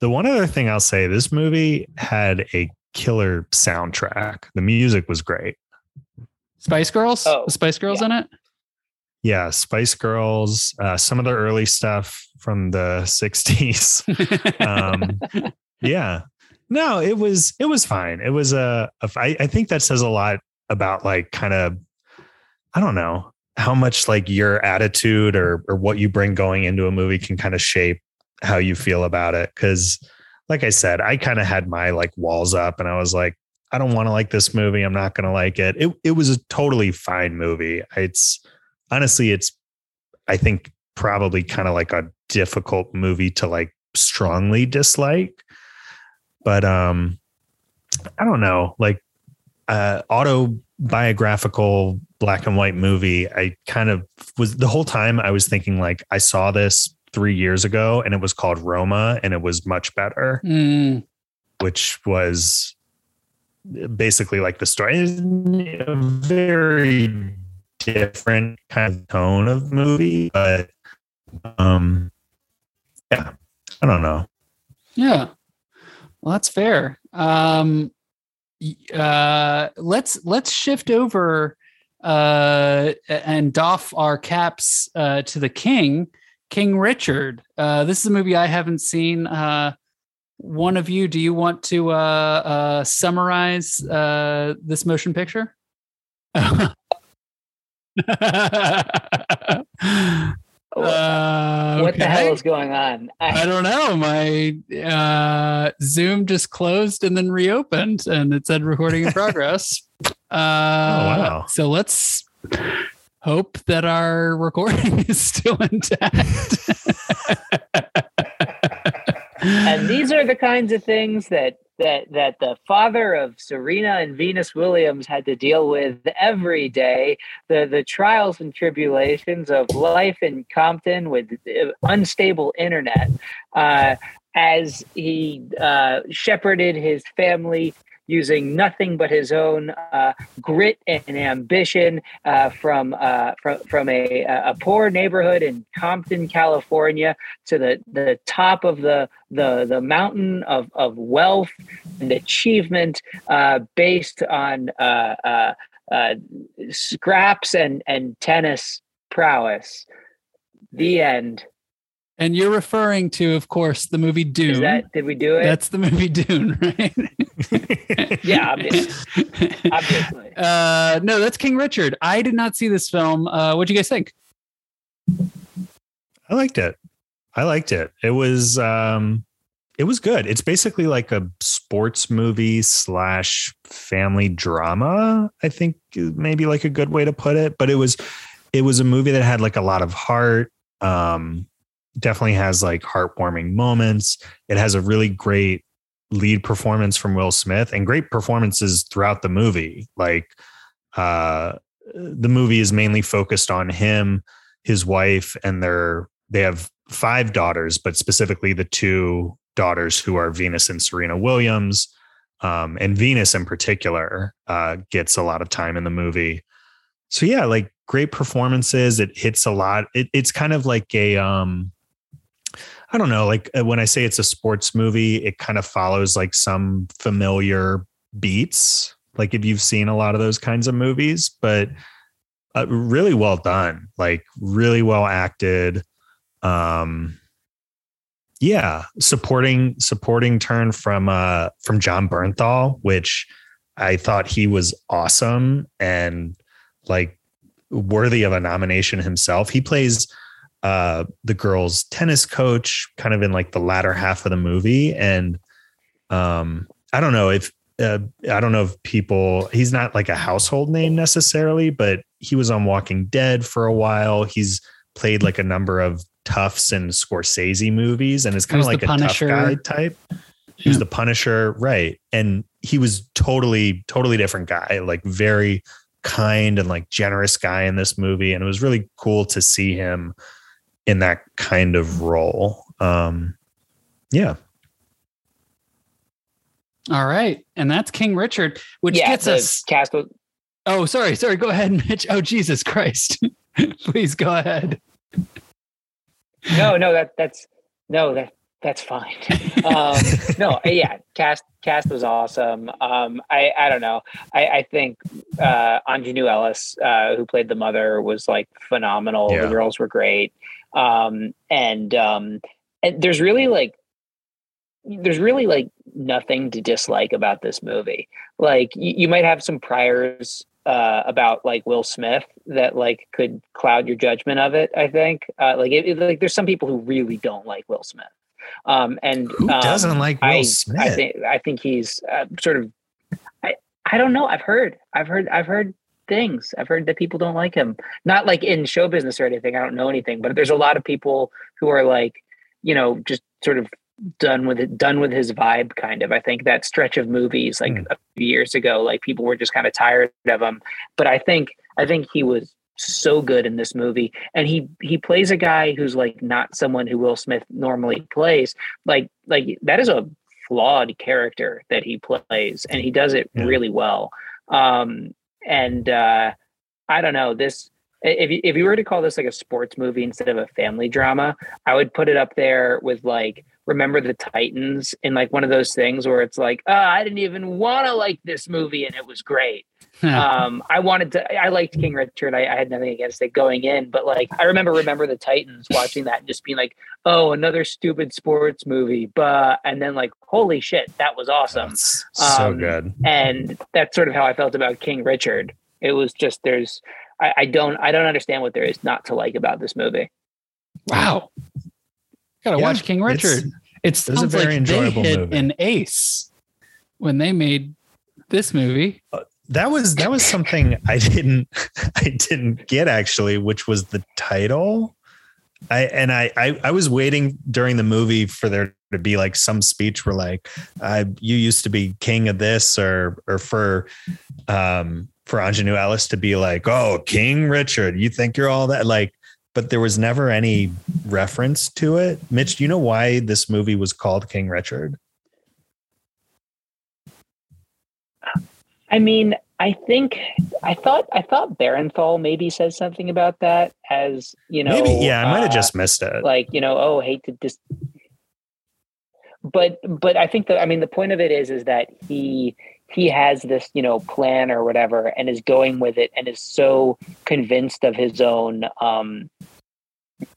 the one other thing I'll say, this movie had a killer soundtrack. The music was great. Spice Girls? Oh, Spice Girls yeah. in it? Yeah, Spice Girls, uh, some of the early stuff from the 60s. um, yeah. No, it was it was fine. It was a, a I, I think that says a lot about like kind of I don't know how much like your attitude or or what you bring going into a movie can kind of shape how you feel about it cuz like I said, I kind of had my like walls up and I was like I don't want to like this movie. I'm not going to like it. It it was a totally fine movie. It's honestly, it's I think probably kind of like a difficult movie to like strongly dislike. But um, I don't know, like uh, autobiographical black and white movie. I kind of was the whole time I was thinking like I saw this three years ago and it was called Roma and it was much better, mm. which was basically like the story is a very different kind of tone of movie but um yeah i don't know. Yeah. Well that's fair. Um uh let's let's shift over uh and doff our caps uh to the king king richard. Uh this is a movie i haven't seen. Uh one of you, do you want to uh, uh, summarize uh, this motion picture? Uh, what the hell is going on? I, I don't know. My uh, Zoom just closed and then reopened, and it said recording in progress. uh, oh, wow. So let's hope that our recording is still intact and these are the kinds of things that that that the father of Serena and Venus Williams had to deal with every day. The the trials and tribulations of life in Compton with unstable internet, uh, as he uh, shepherded his family using nothing but his own uh, grit and ambition uh, from, uh, from from a, a poor neighborhood in Compton, California, to the, the top of the the the mountain of, of wealth and achievement uh, based on uh, uh, scraps and and tennis prowess. The end. And you're referring to, of course, the movie Dune. That, did we do it? That's the movie Dune, right? yeah, obviously. obviously. Uh, no, that's King Richard. I did not see this film. Uh, what do you guys think? I liked it. I liked it. It was um it was good. It's basically like a sports movie slash family drama. I think maybe like a good way to put it. But it was it was a movie that had like a lot of heart. Um, definitely has like heartwarming moments. It has a really great lead performance from Will Smith and great performances throughout the movie. Like uh, the movie is mainly focused on him, his wife, and their they have five daughters, but specifically the two daughters who are Venus and Serena Williams. Um, and Venus in particular uh, gets a lot of time in the movie. So yeah, like great performances. It hits a lot. It, it's kind of like a um, I don't know, like uh, when I say it's a sports movie, it kind of follows like some familiar beats. Like if you've seen a lot of those kinds of movies, but uh, really well done, like really well acted. Um, yeah, supporting supporting turn from uh from John Bernthal, which I thought he was awesome and like worthy of a nomination himself. He plays uh the girls tennis coach kind of in like the latter half of the movie and um I don't know if uh, I don't know if people he's not like a household name necessarily, but he was on Walking Dead for a while. He's played like a number of Tufts and Scorsese movies and is kind of like a Punisher. tough guy type. He was the Punisher, right? And he was totally, totally different guy, like very kind and like generous guy in this movie. And it was really cool to see him in that kind of role. Um, yeah. All right. And that's King Richard, which yeah, gets us cast. Oh, sorry. Sorry. Go ahead, Mitch. Oh, Jesus Christ. Please go ahead no, no, that that's no, that that's fine. um, no, yeah, cast cast was awesome. Um, I I don't know. I I think uh, Aunjanue Ellis, uh, who played the mother, was like phenomenal. Yeah. The girls were great, um, and um, and there's really like there's really like nothing to dislike about this movie. Like you, you might have some priors uh, about like Will Smith that like could cloud your judgment of it. I think uh, like it, it, like there's some people who really don't like Will Smith. Um, and who um, doesn't like Will I, Smith? I think I think he's uh, sort of. I I don't know. I've heard. I've heard. I've heard things. I've heard that people don't like him. Not like in show business or anything. I don't know anything, but there's a lot of people who are like, you know, just sort of done with it done with his vibe kind of i think that stretch of movies like mm. a few years ago like people were just kind of tired of him but i think i think he was so good in this movie and he he plays a guy who's like not someone who will smith normally plays like like that is a flawed character that he plays and he does it yeah. really well um and uh i don't know this if you, if you were to call this like a sports movie instead of a family drama i would put it up there with like remember the Titans in like one of those things where it's like, oh, I didn't even want to like this movie and it was great. um, I wanted to, I liked King Richard. I, I, had nothing against it going in, but like, I remember, remember the Titans watching that and just being like, oh, another stupid sports movie. But, and then like, holy shit, that was awesome. That's so um, good. And that's sort of how I felt about King Richard. It was just, there's, I, I don't, I don't understand what there is not to like about this movie. Wow. Gotta yeah, watch King Richard. It's, it sounds like they hit movie. an ace when they made this movie. Uh, that was that was something I didn't I didn't get actually, which was the title. I and I, I I was waiting during the movie for there to be like some speech where like I you used to be king of this or or for um for Aunjanue Ellis to be like, oh, King Richard, you think you're all that like but there was never any reference to it. Mitch, do you know why this movie was called King Richard? I mean, I think I thought I thought Bernthal maybe says something about that as you know. Maybe yeah, I might have uh, just missed it. like you know oh hate to dis but but i think that i mean the point of it is is that he he has this you know plan or whatever and is going with it and is so convinced of his own um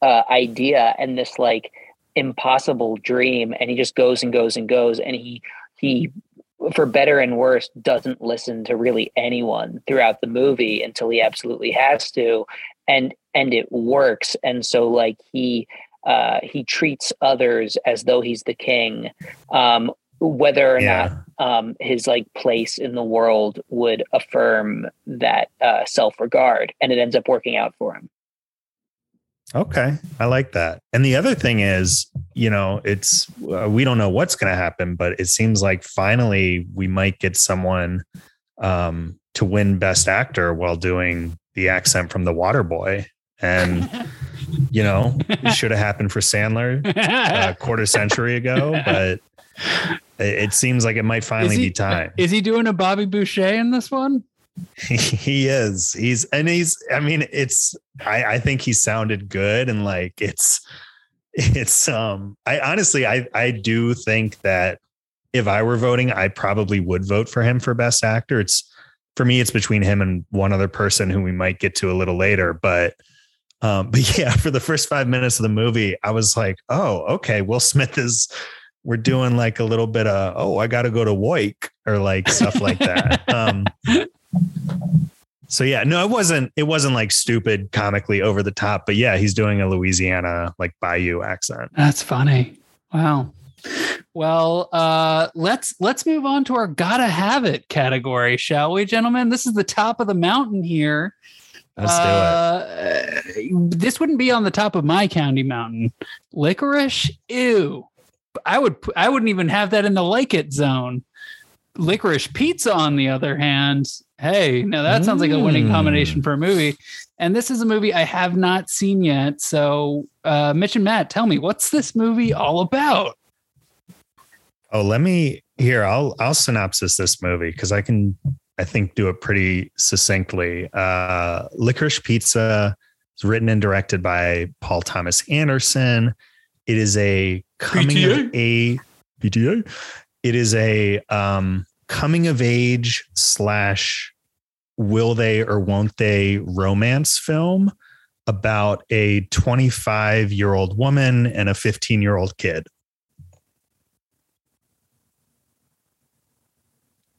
uh idea and this like impossible dream and he just goes and goes and goes and he he for better and worse doesn't listen to really anyone throughout the movie until he absolutely has to and and it works and so like he uh he treats others as though he's the king um whether or Yeah. not um his like place in the world would affirm that uh self-regard and it ends up working out for him Okay, I like that. And the other thing is, you know, it's uh, we don't know what's going to happen, but it seems like finally we might get someone um, to win Best Actor while doing the accent from The Water Boy, and you know, it should have happened for Sandler a quarter century ago, but it, it seems like it might finally he- be time. Is he doing a Bobby Boucher in this one? he is. He's and he's. I mean, it's. I I think he sounded good and like it's. It's. Um. I honestly, I I do think that if I were voting, I probably would vote for him for best actor. It's for me. It's between him and one other person who we might get to a little later, but. Um, but yeah, for the first five minutes of the movie, I was like, "Oh, okay, Will Smith is we're doing like a little bit of oh i gotta go to Woik or like stuff like that um so yeah no it wasn't it wasn't like stupid comically over the top but yeah he's doing a louisiana like bayou accent That's funny. Wow. Well, uh, let's let's move on to our gotta have it category, shall we, gentlemen? This is the top of the mountain here. let's do it uh, This wouldn't be on the top of my county mountain. Licorice, ew. I would I wouldn't even have that in the like it zone. Licorice pizza, on the other hand, hey, now that sounds like a winning Mm. combination for a movie. And this is a movie I have not seen yet. So, uh, Mitch and Matt, tell me, what's this movie all about? oh let me here i'll i'll synopsis this movie because i can i think do it pretty succinctly uh licorice pizza is written and directed by paul thomas anderson it is a coming of a PTA. It is a um, coming of age slash will they or won't they romance film about a 25 year old woman and a 15 year old kid.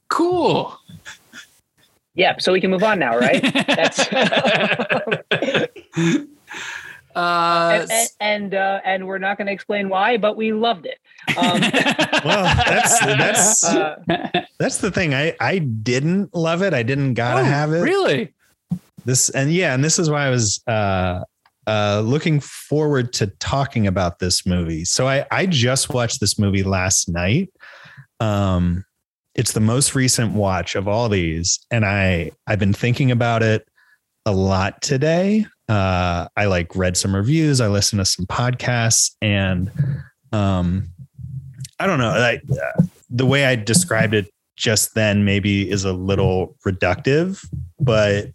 Cool. yeah so we can move on now right that's uh, and and and, uh, and we're not going to explain why but we loved it um, Well, that's that's uh, that's the thing. I I didn't love it. I didn't gotta Oh, have it. Really? this and yeah and this is why i was uh uh looking forward to talking about this movie so i i just watched this movie last night um it's the most recent watch of all these and i i've been thinking about it a lot today uh i like read some reviews i listened to some podcasts and um i don't know uh, the way i described it just then maybe is a little reductive but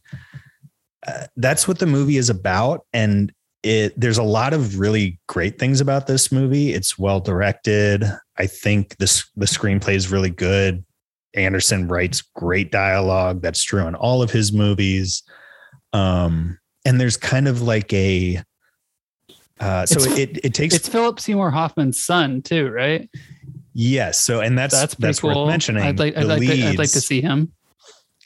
uh, that's what the movie is about and it there's a lot of really great things about this movie. It's well directed. I think this the screenplay is really good. Anderson writes great dialogue that's true in all of his movies. Um and there's kind of like a uh so It's- it it takes It's Philip Seymour Hoffman's son, too, right? yes so and that's That's that's, cool. worth mentioning I'd like, I'd, like to, I'd like to see him.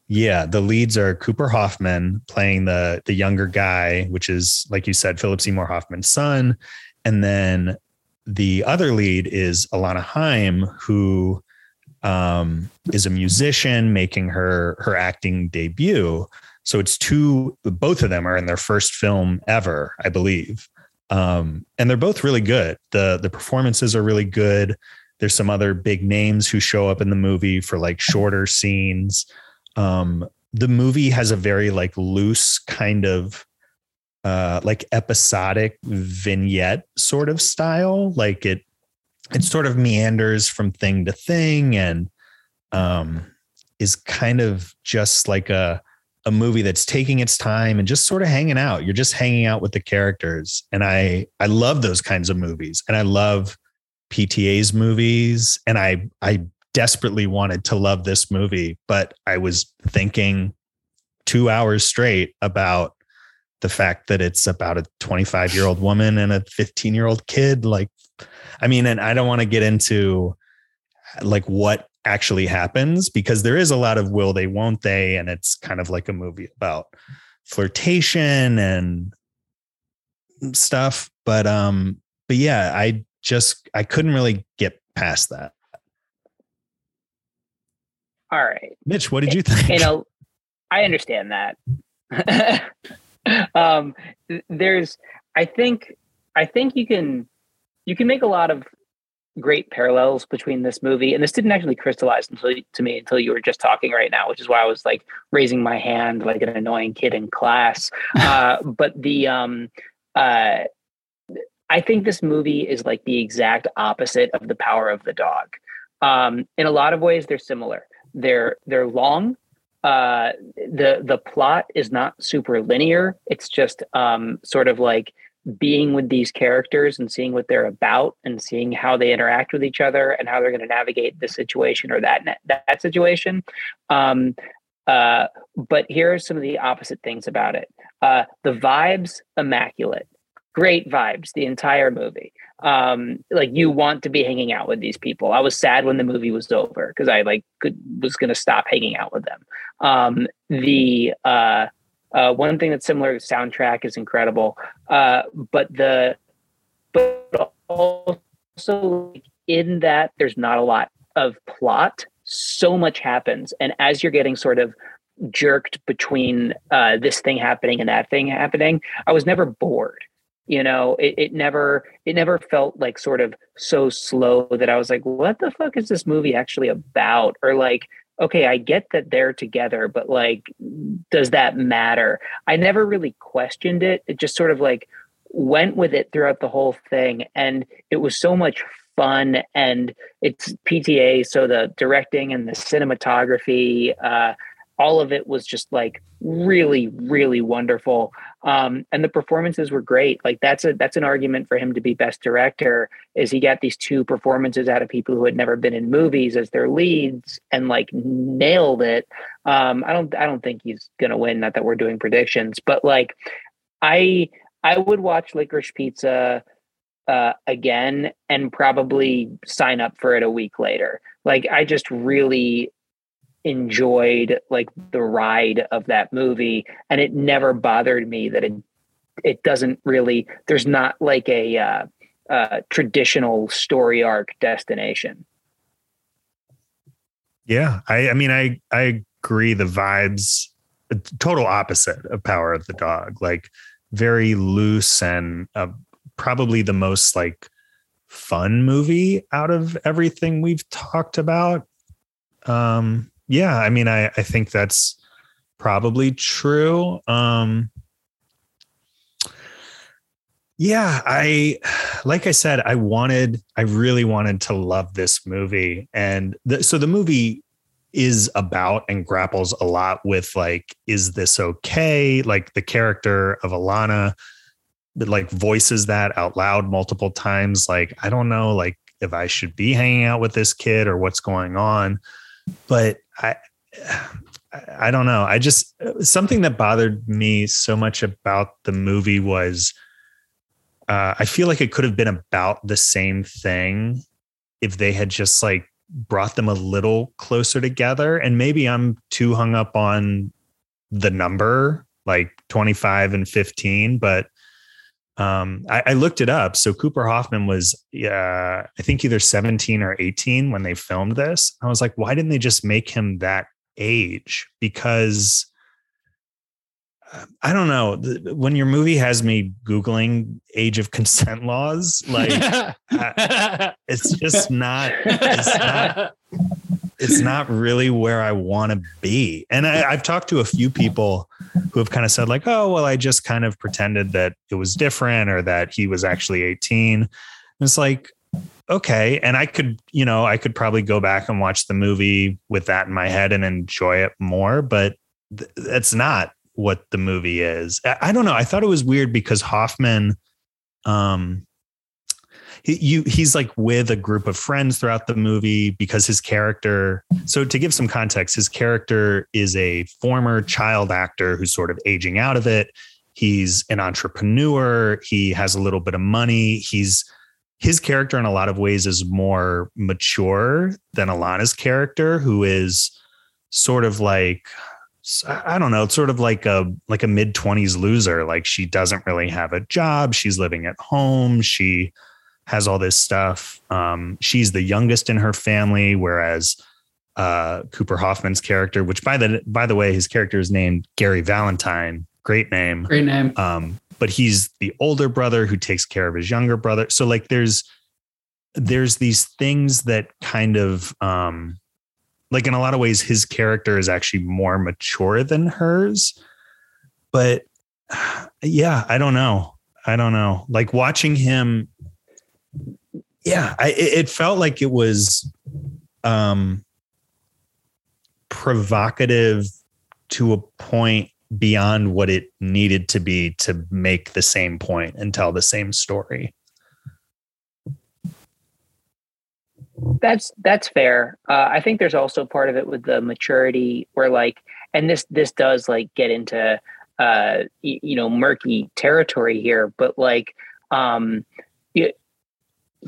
Yeah, the leads are Cooper Hoffman playing the the younger guy, which is like you said, Philip Seymour Hoffman's son, and then the other lead is Alana Haim, who um, is a musician making her her acting debut. So it's two, both of them are in their first film ever, I believe, um, and they're both really good. the The performances are really good. There's some other big names who show up in the movie for like shorter scenes um the movie has a very like loose kind of uh like episodic vignette sort of style like it it sort of meanders from thing to thing and um is kind of just like a a movie that's taking its time and just sort of hanging out. You're just hanging out with the characters. And I I love those kinds of movies. And I love PTA's movies. And I I desperately wanted to love this movie, but I was thinking two hours straight about the fact that it's about a 25 year old woman and a 15 year old kid. Like, I mean, and I don't want to get into like what actually happens because there is a lot of will they, won't they. And it's kind of like a movie about flirtation and stuff. But, um, but yeah, I just, I couldn't really get past that. All right. Mitch, what did you think? You know, I understand that. um, there's, I think, I think you can, you can make a lot of great parallels between this movie and this didn't actually crystallize until to me until you were just talking right now which is why i was like raising my hand like an annoying kid in class. Uh, but the um uh i think this movie is like the exact opposite of the power of the dog. Um in a lot of ways they're similar. They're they're long. Uh, the the plot is not super linear. It's just um, sort of like being with these characters and seeing what they're about and seeing how they interact with each other and how they're going to navigate this situation or that that situation. Um, uh, but here are some of the opposite things about it. Uh, the vibes immaculate, great vibes the entire movie um like you want to be hanging out with these people i was sad when the movie was over because i like could was going to stop hanging out with them um the uh uh one thing that's similar the soundtrack is incredible. Uh but the but also in that there's not a lot of plot so much happens. And as you're getting sort of jerked between uh this thing happening and that thing happening i was never bored you know? It, it never it never felt like sort of so slow that i was like what the fuck is this movie actually about? Or like okay i get that they're together but like does that matter? I never really questioned it. It just sort of like went with it throughout the whole thing and it was so much fun and it's pta so the directing and the cinematography uh all of it was just like really really wonderful. Um, and the performances were great. Like that's a that's an argument for him to be best director is he got these two performances out of people who had never been in movies as their leads and like nailed it. Um, i don't i don't think he's gonna win not that we're doing predictions but like i i would watch licorice pizza uh, again and probably sign up for it a week later. Like i just really enjoyed like the ride of that movie and it never bothered me that it it doesn't really there's not like a uh, uh, traditional story arc destination. Yeah i i mean i i agree the vibes total opposite of power of the dog like very loose and uh, probably the most like fun movie out of everything we've talked about. Um yeah, I mean, I, I think that's probably true. Um, yeah, I, like I said, I wanted, I really wanted to love this movie. And the, so the movie is about and grapples a lot with like, is this okay? Like the character of Alana, like voices that out loud multiple times. Like, I don't know, like if I should be hanging out with this kid or what's going on. But I I don't know. I just something that bothered me so much about the movie was uh, I feel like it could have been about the same thing if they had just like brought them a little closer together. And maybe I'm too hung up on the number like 25 and 15, but um, I, I, looked it up. So Cooper Hoffman was, uh, I think either 17 or 18 when they filmed this. I was like, why didn't they just make him that age? Because I don't know. When your movie has me Googling age of consent laws, like uh, it's just not, it's not, it's not really where I want to be. And I, I've talked to a few people who have kind of said, like, oh, well, I just kind of pretended that it was different or that he was actually 18. And it's like, okay. And I could, you know, I could probably go back and watch the movie with that in my head and enjoy it more, but th- that's not what the movie is. I, I, don't know. I thought it was weird because Hoffman, um, you, he's like with a group of friends throughout the movie because his character. So to give some context, his character is a former child actor who's sort of aging out of it. He's an entrepreneur. He has a little bit of money. He's his character in a lot of ways is more mature than Alana's character, who is sort of like I don't know, it's sort of like a like a mid 20s loser. Like she doesn't really have a job. She's living at home. She has all this stuff. Um, she's the youngest in her family, whereas uh, Cooper Hoffman's character, which by the by the way, his character is named Gary Valentine. Great name. Great name. Um, but he's the older brother who takes care of his younger brother. So like there's there's these things that kind of um like in a lot of ways his character is actually more mature than hers. But yeah, I don't know. I don't know. Like watching him yeah, I, it felt like it was um provocative to a point beyond what it needed to be to make the same point and tell the same story. That's that's fair. Uh, I think there's also part of it with the maturity where like, and this this does like get into uh, you know murky territory here, but like, um, it,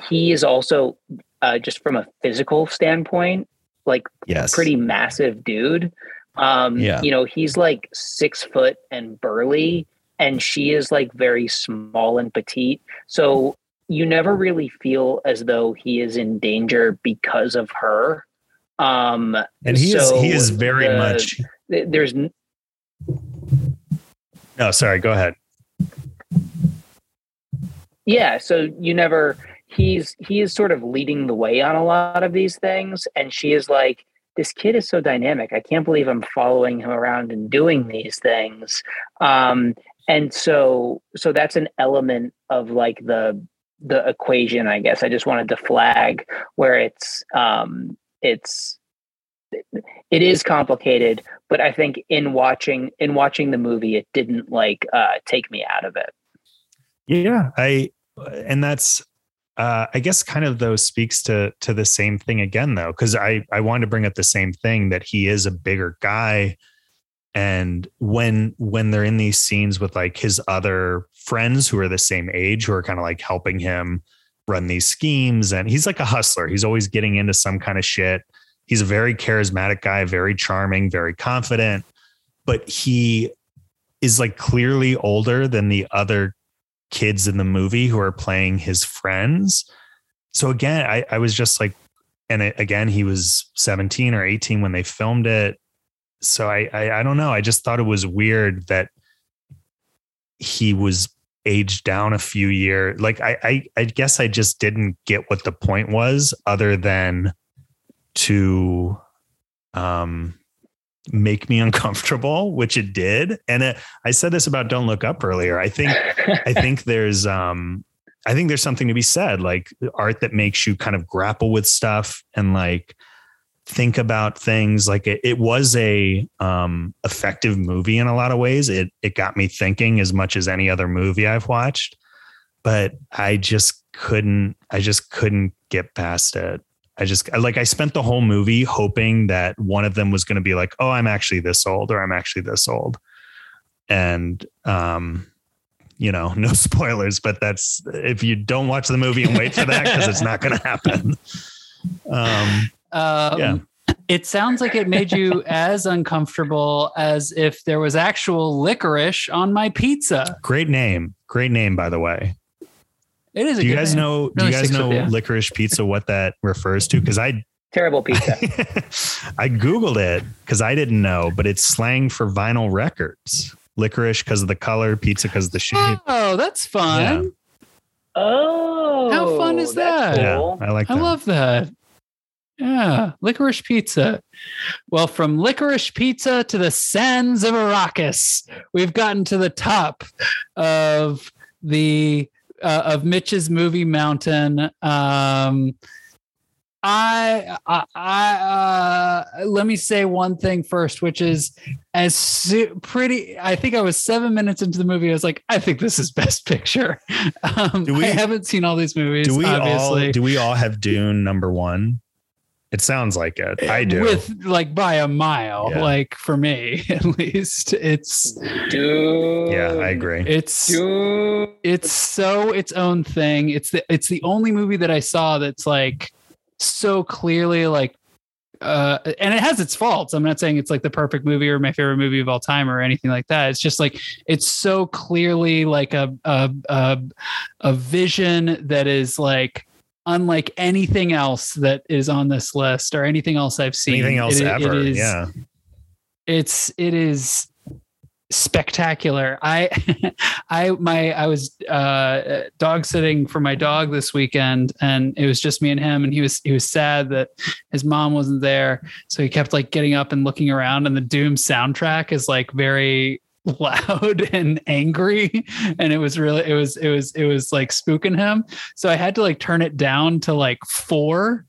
he is also uh, just from a physical standpoint, like yes. pretty massive dude. Um, yeah. you know, he's like six foot and burly, and she is like very small and petite. So you never really feel as though he is in danger because of her. Um, and he so is he is very the, much. There's no, sorry. Go ahead. Yeah, so you never. He's he is sort of leading the way on a lot of these things, and she is like, this kid is so dynamic. I can't believe I'm following him around and doing these things. Um, and so, so that's an element of like the the equation, I guess. I just wanted to flag where it's um, it's it is complicated, but I think in watching in watching the movie, it didn't like uh, take me out of it. Yeah, I and that's uh, I guess kind of though speaks to to the same thing again though, because I I wanted to bring up the same thing that he is a bigger guy, and when when they're in these scenes with like his other friends who are the same age who are kind of like helping him run these schemes, and he's like a hustler. He's always getting into some kind of shit. He's a very charismatic guy, very charming, very confident, but he is like clearly older than the other kids in the movie who are playing his friends. So again, I, I was just like, and it, again, he was 17 or 18 when they filmed it. So I, I, I don't know. I just thought it was weird that he was aged down a few years. Like I, I, I guess I just didn't get what the point was, other than to um make me uncomfortable, which it did. And it, I said this about Don't Look Up earlier. I think I think there's um I think there's something to be said, like art that makes you kind of grapple with stuff and like think about things. Like it, it was a um effective movie in a lot of ways. It it got me thinking as much as any other movie I've watched, but I just couldn't I just couldn't get past it. I just like I spent the whole movie hoping that one of them was going to be like, "Oh, I'm actually this old," or "I'm actually this old," and um, you know, no spoilers, but that's if you don't watch the movie and wait for that because it's not going to happen. Um, um, yeah. It sounds like it made you as uncomfortable as if there was actual licorice on my pizza. Great name. Great name, by the way. It is. do you guys name. know? Really do you guys know yeah. licorice pizza? What that refers to? Because I terrible pizza. I googled it because I didn't know, but it's slang for vinyl records. Licorice because of the color, pizza because of the shape. Oh, that's fun. Yeah. Oh, how fun is that? Cool. Yeah, I like. That. I love that. Yeah, licorice pizza. Well, from licorice pizza to the sands of Arrakis, we've gotten to the top of the uh, of Mitch's movie Mountain. Um, I, I, I uh, let me say one thing first, which is as su- pretty. I think I was seven minutes into the movie. I was like, I think this is Best Picture. Um, Do we- I haven't seen all these movies. do we obviously. all do we all have Dune number one? It sounds like it. I do. with like by a mile. Yeah. Like for me, at least, it's Dune. yeah, I agree. it's Dune. it's so its own thing. It's the it's the only movie that I saw that's like so clearly like uh and it has its faults. I'm not saying it's like the perfect movie or my favorite movie of all time or anything like that. It's just like it's so clearly like a a a, a vision that is like unlike anything else that is on this list or anything else I've seen. Anything else It- it ever? is- yeah. it's it is spectacular i i my i was uh dog sitting for my dog this weekend and it was just me and him and he was he was sad that his mom wasn't there so he kept like getting up and looking around and the Dune soundtrack is like very loud and angry and it was really it was it was it was like spooking him so i had to like turn it down to like four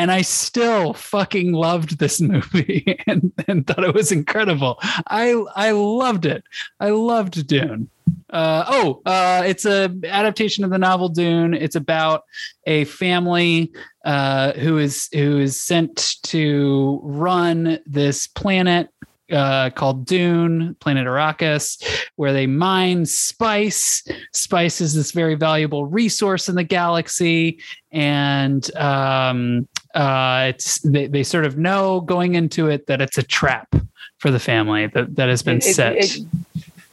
and I still fucking loved this movie and, and thought it was incredible. I I loved it. I loved Dune. Uh, oh, uh, it's a adaptation of the novel Dune. It's about a family uh, who is who is sent to run this planet uh, called Dune, planet Arrakis, where they mine spice. Spice is this very valuable resource in the galaxy, and um, uh, it's they, they sort of know going into it that it's a trap for the family that, that has been It- it- set. it-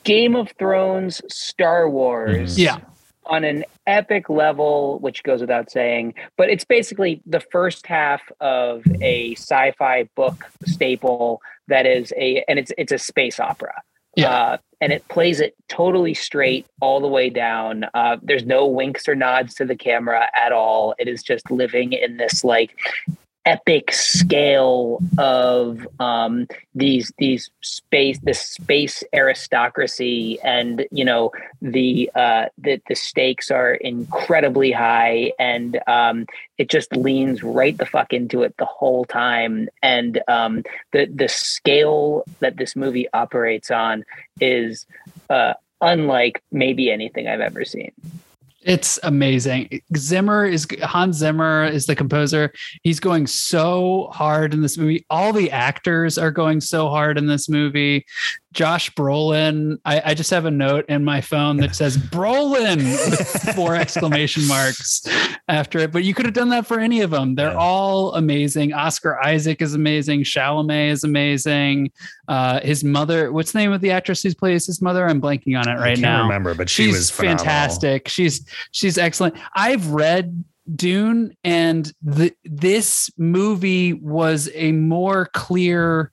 Game of Thrones, Star Wars. Mhm. yeah, on an epic level, which goes without saying, but it's basically the first half of a sci-fi book staple that is a and it's it's a space opera. Yeah. Uh, and it plays it totally straight all the way down. Uh, there's no winks or nods to the camera at all. It is just living in this like epic scale of um, these these space this space aristocracy and you know the uh the, the stakes are incredibly high and um it just leans right the fuck into it the whole time. And um the the scale that this movie operates on is uh unlike maybe anything i've ever seen It's amazing. Zimmer is Hans Zimmer is the composer. He's going so hard in this movie. All the actors are going so hard in this movie. Josh Brolin. I, I just have a note in my phone that says Brolin with four exclamation marks after it. But you could have done that for any of them. They're Yeah. all amazing. Oscar Isaac is amazing. Chalamet is amazing. Uh, his mother. What's the name of the actress who plays his mother? I'm blanking on it I right can't now remember, but she she's was phenomenal. fantastic. She's she's excellent. I've read Dune, and the, this movie was a more clear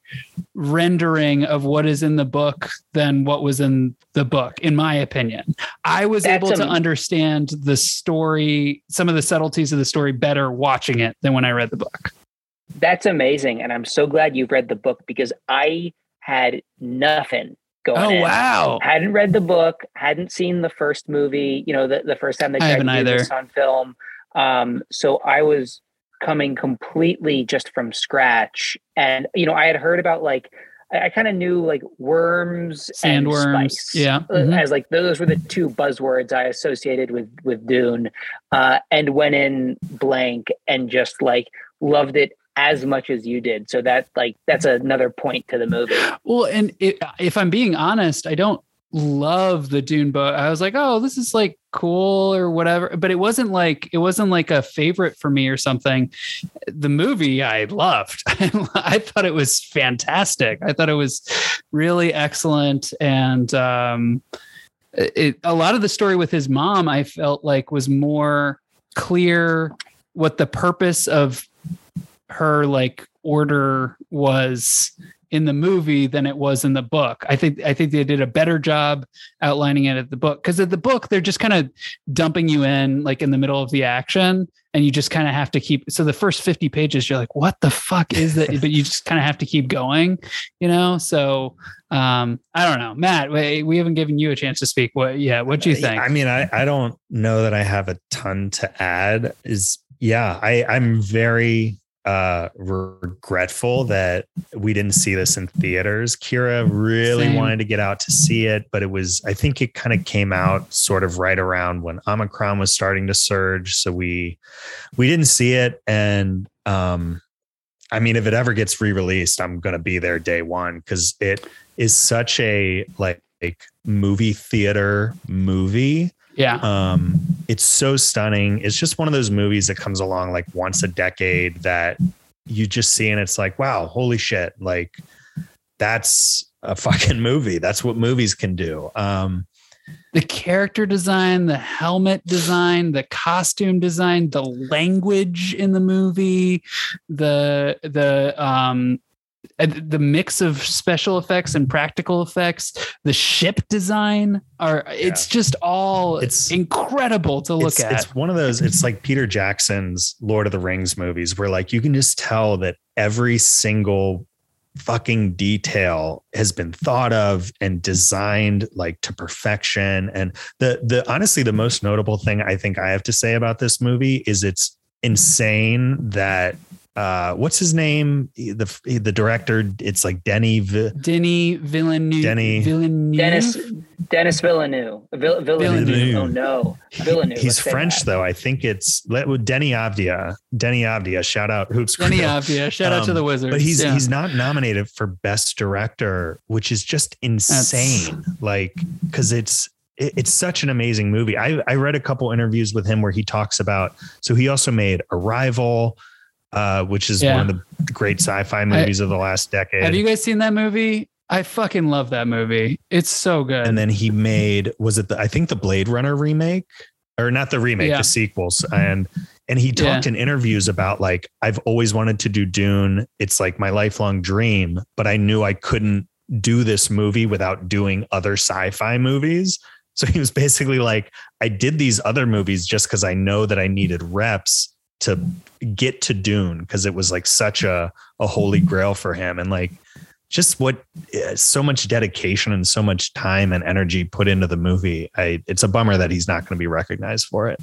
rendering of what is in the book than what was in the book, in my opinion. I was That's able to understand the story, some of the subtleties of the story better watching it than when I read the book. that's amazing and i'm so glad you've read the book because i had nothing going Oh in. wow! hadn't read the book, hadn't seen the first movie, you know, the, the first time they tried to do this on film. Um, so I was coming completely just from scratch. And, you know, I had heard about like, I, I kind of knew like worms and Sandworms, yeah, uh, mhm. As like those were the two buzzwords I associated with with Dune, uh, and went in blank and just like loved it as much as you did. So that like that's another point to the movie. Well, and it, if I'm being honest, I don't love the Dune book. I was like, oh, this is like cool or whatever, but it wasn't like it wasn't like a favorite for me or something. The movie I loved. I thought it was fantastic. I thought it was really excellent, and um, it, a lot of the story with his mom, I felt like was more clear what the purpose of her like order was in the movie than it was in the book. I think I think they did a better job outlining it at the book because at the book they're just kind of dumping you in like in the middle of the action and you just kind of have to keep so the first 50 pages you're like what the fuck is that but you just kind of have to keep going, you know? So um I don't know. Matt, we, we haven't given you a chance to speak. What yeah, what do you think? I mean, I I don't know that I have a ton to add is yeah, I I'm very uh regretful that we didn't see this in theaters. Kira really Same. wanted to get out to see it, but it was I think it kind of came out sort of right around when Omicron was starting to surge, so we we didn't see it and um I mean if it ever gets re-released, I'm going to be there day 1 cuz it is such a like, like movie theater movie yeah. Um, it's so stunning. It's just one of those movies that comes along like once a decade that you just see and it's like, wow, holy shit. Like that's a fucking movie. That's what movies can do. Um, the character design, the helmet design, the costume design, the language in the movie, the the um the mix of special effects and practical effects, the ship design are yeah. it's just all it's incredible to look it's, at. It's one of those, it's like Peter Jackson's Lord of the Rings movies where like you can just tell that every single fucking detail has been thought of and designed like to perfection and the the honestly the most notable thing i think i have to say about this movie is it's insane that uh, what's his name? The the director. It's like Denny. V- Denny Villeneuve. Denny Villeneuve. Dennis Dennis Villeneuve. Vill- Villeneuve. Villeneuve. Oh no, Villeneuve. He's French though. I think it's let with Deni Avdija. Deni Avdija. Shout out Hoops. Deni Avdija. Shout um, out to the um, Wizards. But he's yeah. he's not nominated for best director, which is just insane. That's... Like because it's it's such an amazing movie. I, I read a couple interviews with him where he talks about. So he also made Arrival uh, which is yeah. one of the great sci-fi movies I, of the last decade. Have you guys seen that movie? I fucking love that movie. It's so good. And then he made was it the I think the Blade Runner remake or not the remake, yeah. the sequels and and he talked yeah. in interviews about like I've always wanted to do Dune. It's like my lifelong dream, but I knew I couldn't do this movie without doing other sci-fi movies. So he was basically like I did these other movies just cuz I know that I needed reps to get to Dune because it was like such a a holy grail for him and like just what eh, so much dedication and so much time and energy put into the movie. I it's a bummer that he's not going to be recognized for it.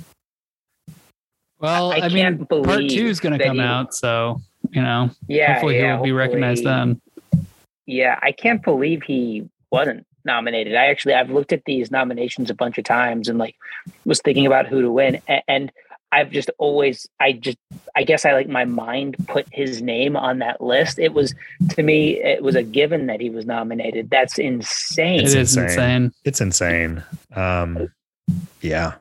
Well, I, I mean, part two is going to come he, out, so you know, yeah, hopefully yeah, he'll be recognized then. Yeah, I can't believe he wasn't nominated. I actually I've looked at these nominations a bunch of times and like was thinking about who to win, and, and I've just always, I just, I guess I like my mind put his name on that list. It was, to me, it was a given that he was nominated. That's insane. It is insane. insane. It's insane. Um, yeah.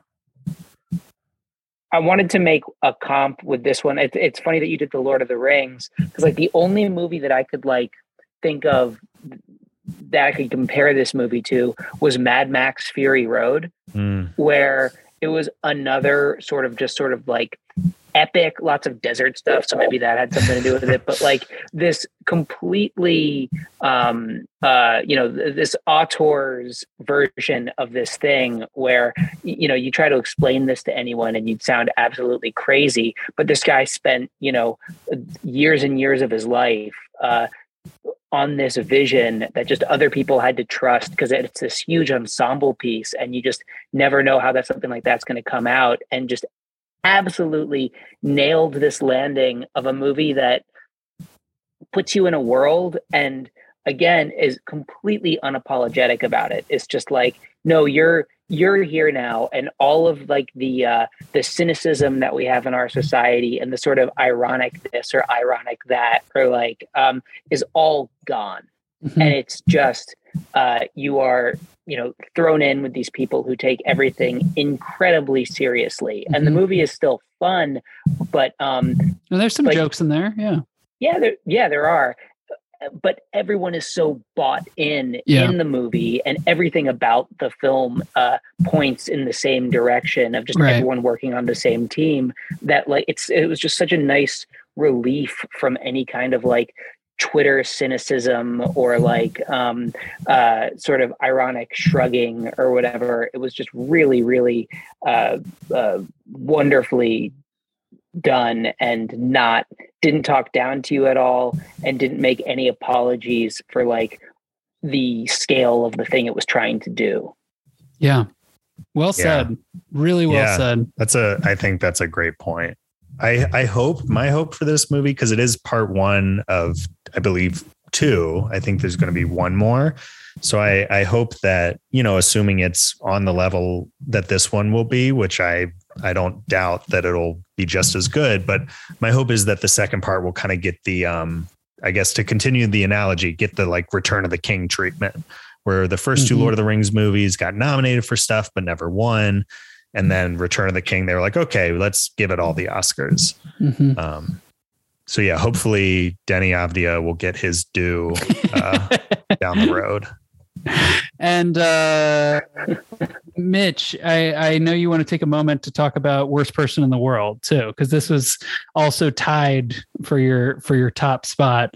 I wanted to make a comp with this one. It, it's funny that you did the Lord of the Rings because, like, the only movie that I could like think of that I could compare this movie to was Mad Max Fury Road, mm. where it was another sort of just sort of like epic, lots of desert stuff. So maybe that had something to do with it. But like this completely, um, uh, you know, this auteur's version of this thing where, you know, you try to explain this to anyone and you'd sound absolutely crazy. But this guy spent, you know, years and years of his life, uh, on this vision that just other people had to trust because it's this huge ensemble piece and you just never know how that something like that's going to come out. And just absolutely nailed this landing of a movie that puts you in a world and again is completely unapologetic about it. It's just like no you're you're here now and all of like the uh the cynicism that we have in our society and the sort of ironic this or ironic that or like um is all gone mm-hmm. and it's just uh you are you know thrown in with these people who take everything incredibly seriously mm-hmm. and the mm-hmm. movie is still fun but um and there's some jokes in there yeah yeah there yeah there are but everyone is so bought in yeah. in the movie and everything about the film uh, points in the same direction of just right. everyone working on the same team that like it's it was just such a nice relief from any kind of like Twitter cynicism or like um, uh, sort of ironic shrugging or whatever. It was just really, really uh, uh, wonderfully done and not didn't talk down to you at all and didn't make any apologies for like the scale of the thing it was trying to do. Yeah. Well said. Yeah. Really well yeah, said. That's a I think that's a great point. I I hope my hope for this movie because it is part 1 of I believe 2. I think there's going to be one more. So I I hope that, you know, assuming it's on the level that this one will be, which I I don't doubt that it'll be just as good, but my hope is that the second part will kind of get the um I guess to continue the analogy, get the like Return of the King treatment, where the 1st mm-hmm. two Lord of the Rings movies got nominated for stuff but never won, and then Return of the King, they were like, okay, let's give it all the Oscars. Mm-hmm. Um, so yeah, hopefully Deni Avdija will get his due uh, down the road. And uh, Mitch, I, I know you want to take a moment to talk about worst person in the world too, because this was also tied for your for your top spot.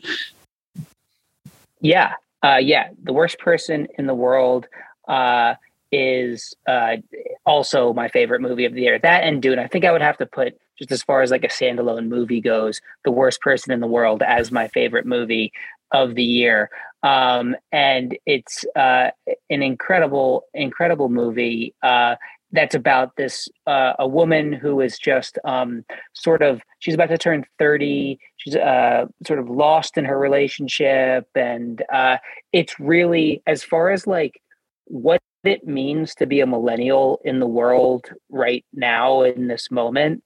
Yeah, uh, yeah, the worst person in the world uh, is uh, also my favorite movie of the year. That and Dune. I think I would have to put just as far as like a standalone movie goes, the worst person in the world as my favorite movie of the year. Um, and it's uh, an incredible, incredible movie uh, that's about this uh, a woman who is just um, sort of she's about to turn 30 she's uh, sort of lost in her relationship and uh, it's really as far as like what it means to be a millennial in the world right now in this moment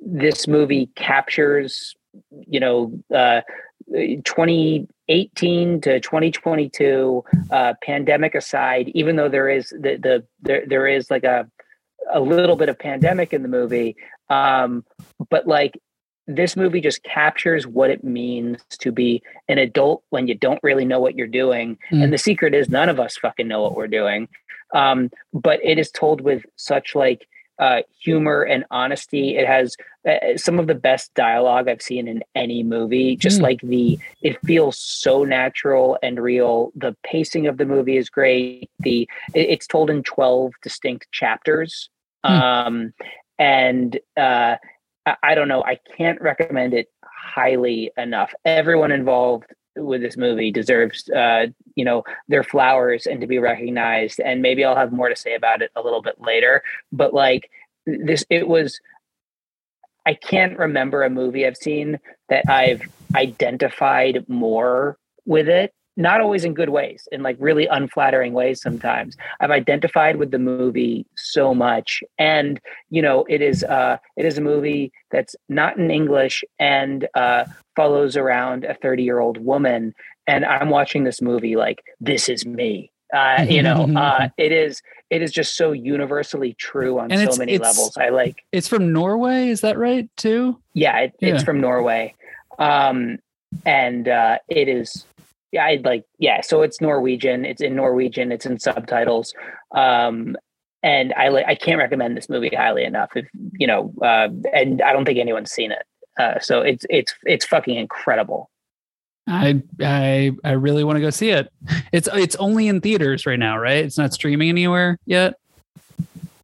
this movie captures you know uh, 2018 to 2022 uh, pandemic aside even though there is the, the there, there is like a a little bit of pandemic in the movie um, but like this movie just captures what it means to be an adult when you don't really know what you're doing mm. and the secret is none of us fucking know what we're doing um, but it is told with such like uh, humor and honesty. It has uh, some of the best dialogue I've seen in any movie. Just mm. like the, it feels so natural and real. The pacing of the movie is great. The it, it's told in twelve distinct chapters, mm. um, and uh, I, I don't know. I can't recommend it highly enough. Everyone involved with this movie deserves uh, you know their flowers and to be recognized. And maybe i'll have more to say about it a little bit later. But like this it was i can't remember a movie i've seen that i've identified more with it not always in good ways in like really unflattering ways sometimes. I've identified with the movie so much and you know it is uh it is a movie that's not in english and uh follows around a 30 year old woman and i'm watching this movie like this is me. Uh, you know uh, it is it is just so universally true on and so many levels. I like it's from norway is that right too? Yeah, it, yeah. it's from norway. Um and uh it is yeah, I like yeah. So it's Norwegian. It's in Norwegian. It's in subtitles. Um, and I like I can't recommend this movie highly enough. If you know, uh, and I don't think anyone's seen it. Uh, so it's it's it's fucking incredible. I I I really want to go see it. It's it's only in theaters right now, right? It's not streaming anywhere yet.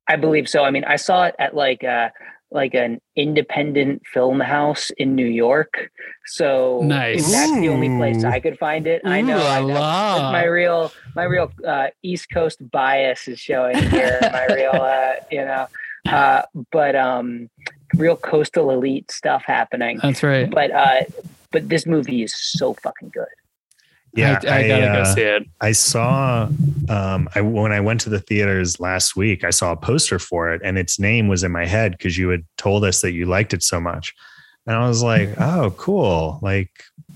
I believe so. I mean, I saw it at like uh, like an independent film house in New York. So nice. that's the only place I could find it. Ooh, I know, I know. my real my real uh, East Coast bias is showing here. my real uh, you know uh, but um real coastal elite stuff happening. That's right. But uh but this movie is so fucking good. Yeah, I, I gotta uh, go see it. I saw um, I when I went to the theaters last week, I saw a poster for it, and its name was in my head because you had told us that you liked it so much, and I was like, "Oh, cool! Like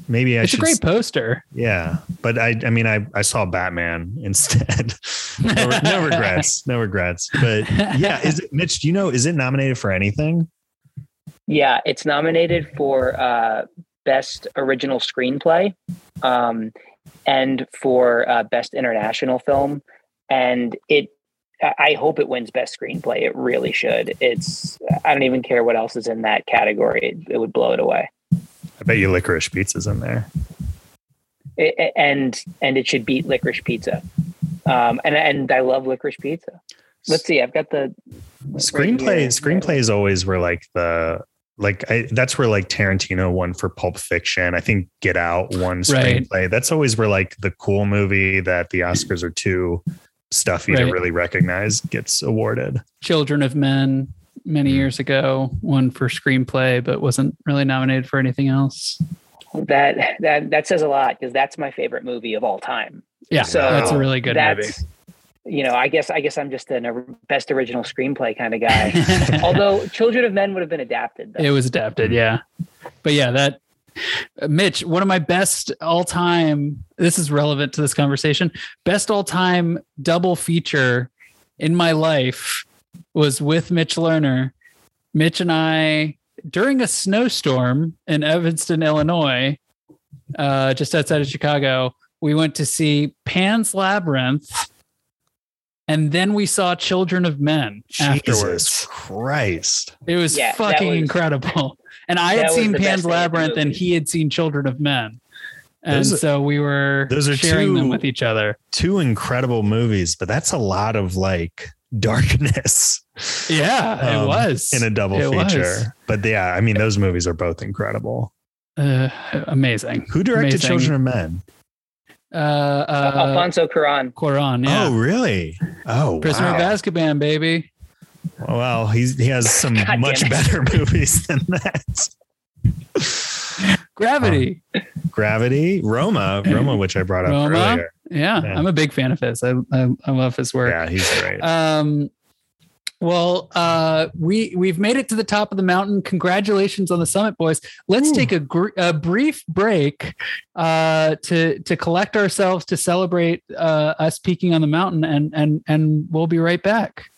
maybe I it's should." It's a great poster. Yeah, but I, I mean, I, I saw Batman instead. no, no regrets, no regrets. But yeah, is it, Mitch? Do you know? Is it nominated for anything? Yeah, it's nominated for uh, best original screenplay um, and for uh, best international film. And it, I hope it wins best screenplay. It really should. It's, I don't even care what else is in that category. It, it would blow it away. I bet you licorice pizza's in there. it, and and it should beat licorice pizza. Um, and and I love licorice pizza. Let's see. I've got the screenplay. Right screenplays always were like the like I, that's where like Tarantino won for Pulp Fiction. I think Get Out won screenplay. Right. That's always where like the cool movie that the Oscars are too stuffy right. to really recognize gets awarded. Children of Men many mm-hmm. years ago won for screenplay, but wasn't really nominated for anything else. That that that says a lot because that's my favorite movie of all time. Yeah, so that's a really good movie you know, I guess I guess I'm just a best original screenplay kind of guy. Although Children of Men would have been adapted. Though. It was adapted, yeah. But yeah, that Mitch, one of my best all time. This is relevant to this conversation. Best all time double feature in my life was with Mitch Lerner. Mitch and I during a snowstorm in Evanston, Illinois, uh, just outside of Chicago. We went to see Pan's Labyrinth and then we saw Children of Men Jesus afterwards. Christ. It was yeah, fucking was, incredible. And I had seen Pan's Labyrinth and he had seen Children of Men. And those, so we were those are sharing two, them with each other. Two incredible movies, but that's a lot of like darkness. Yeah, um, it was in a double it feature. Was. But yeah, I mean, those movies are both incredible. Uh, amazing. Who directed amazing. Children of Men? Uh, uh, Alfonso Cuarón. Cuarón, yeah. Oh, really? Oh, Prisoner wow. of Azkaban, baby. Well, he's he has some much better movies than that. Gravity. Um, Gravity, Roma, Roma, which I brought up Roma? earlier. Yeah, yeah, I'm a big fan of his. I, I, I love his work. Yeah, he's great. Um, well, uh, we we've made it to the top of the mountain. Congratulations on the summit, boys. Let's Ooh. take a, gr- a, brief break uh, to to collect ourselves to celebrate uh, us peaking on the mountain, and and and we'll be right back.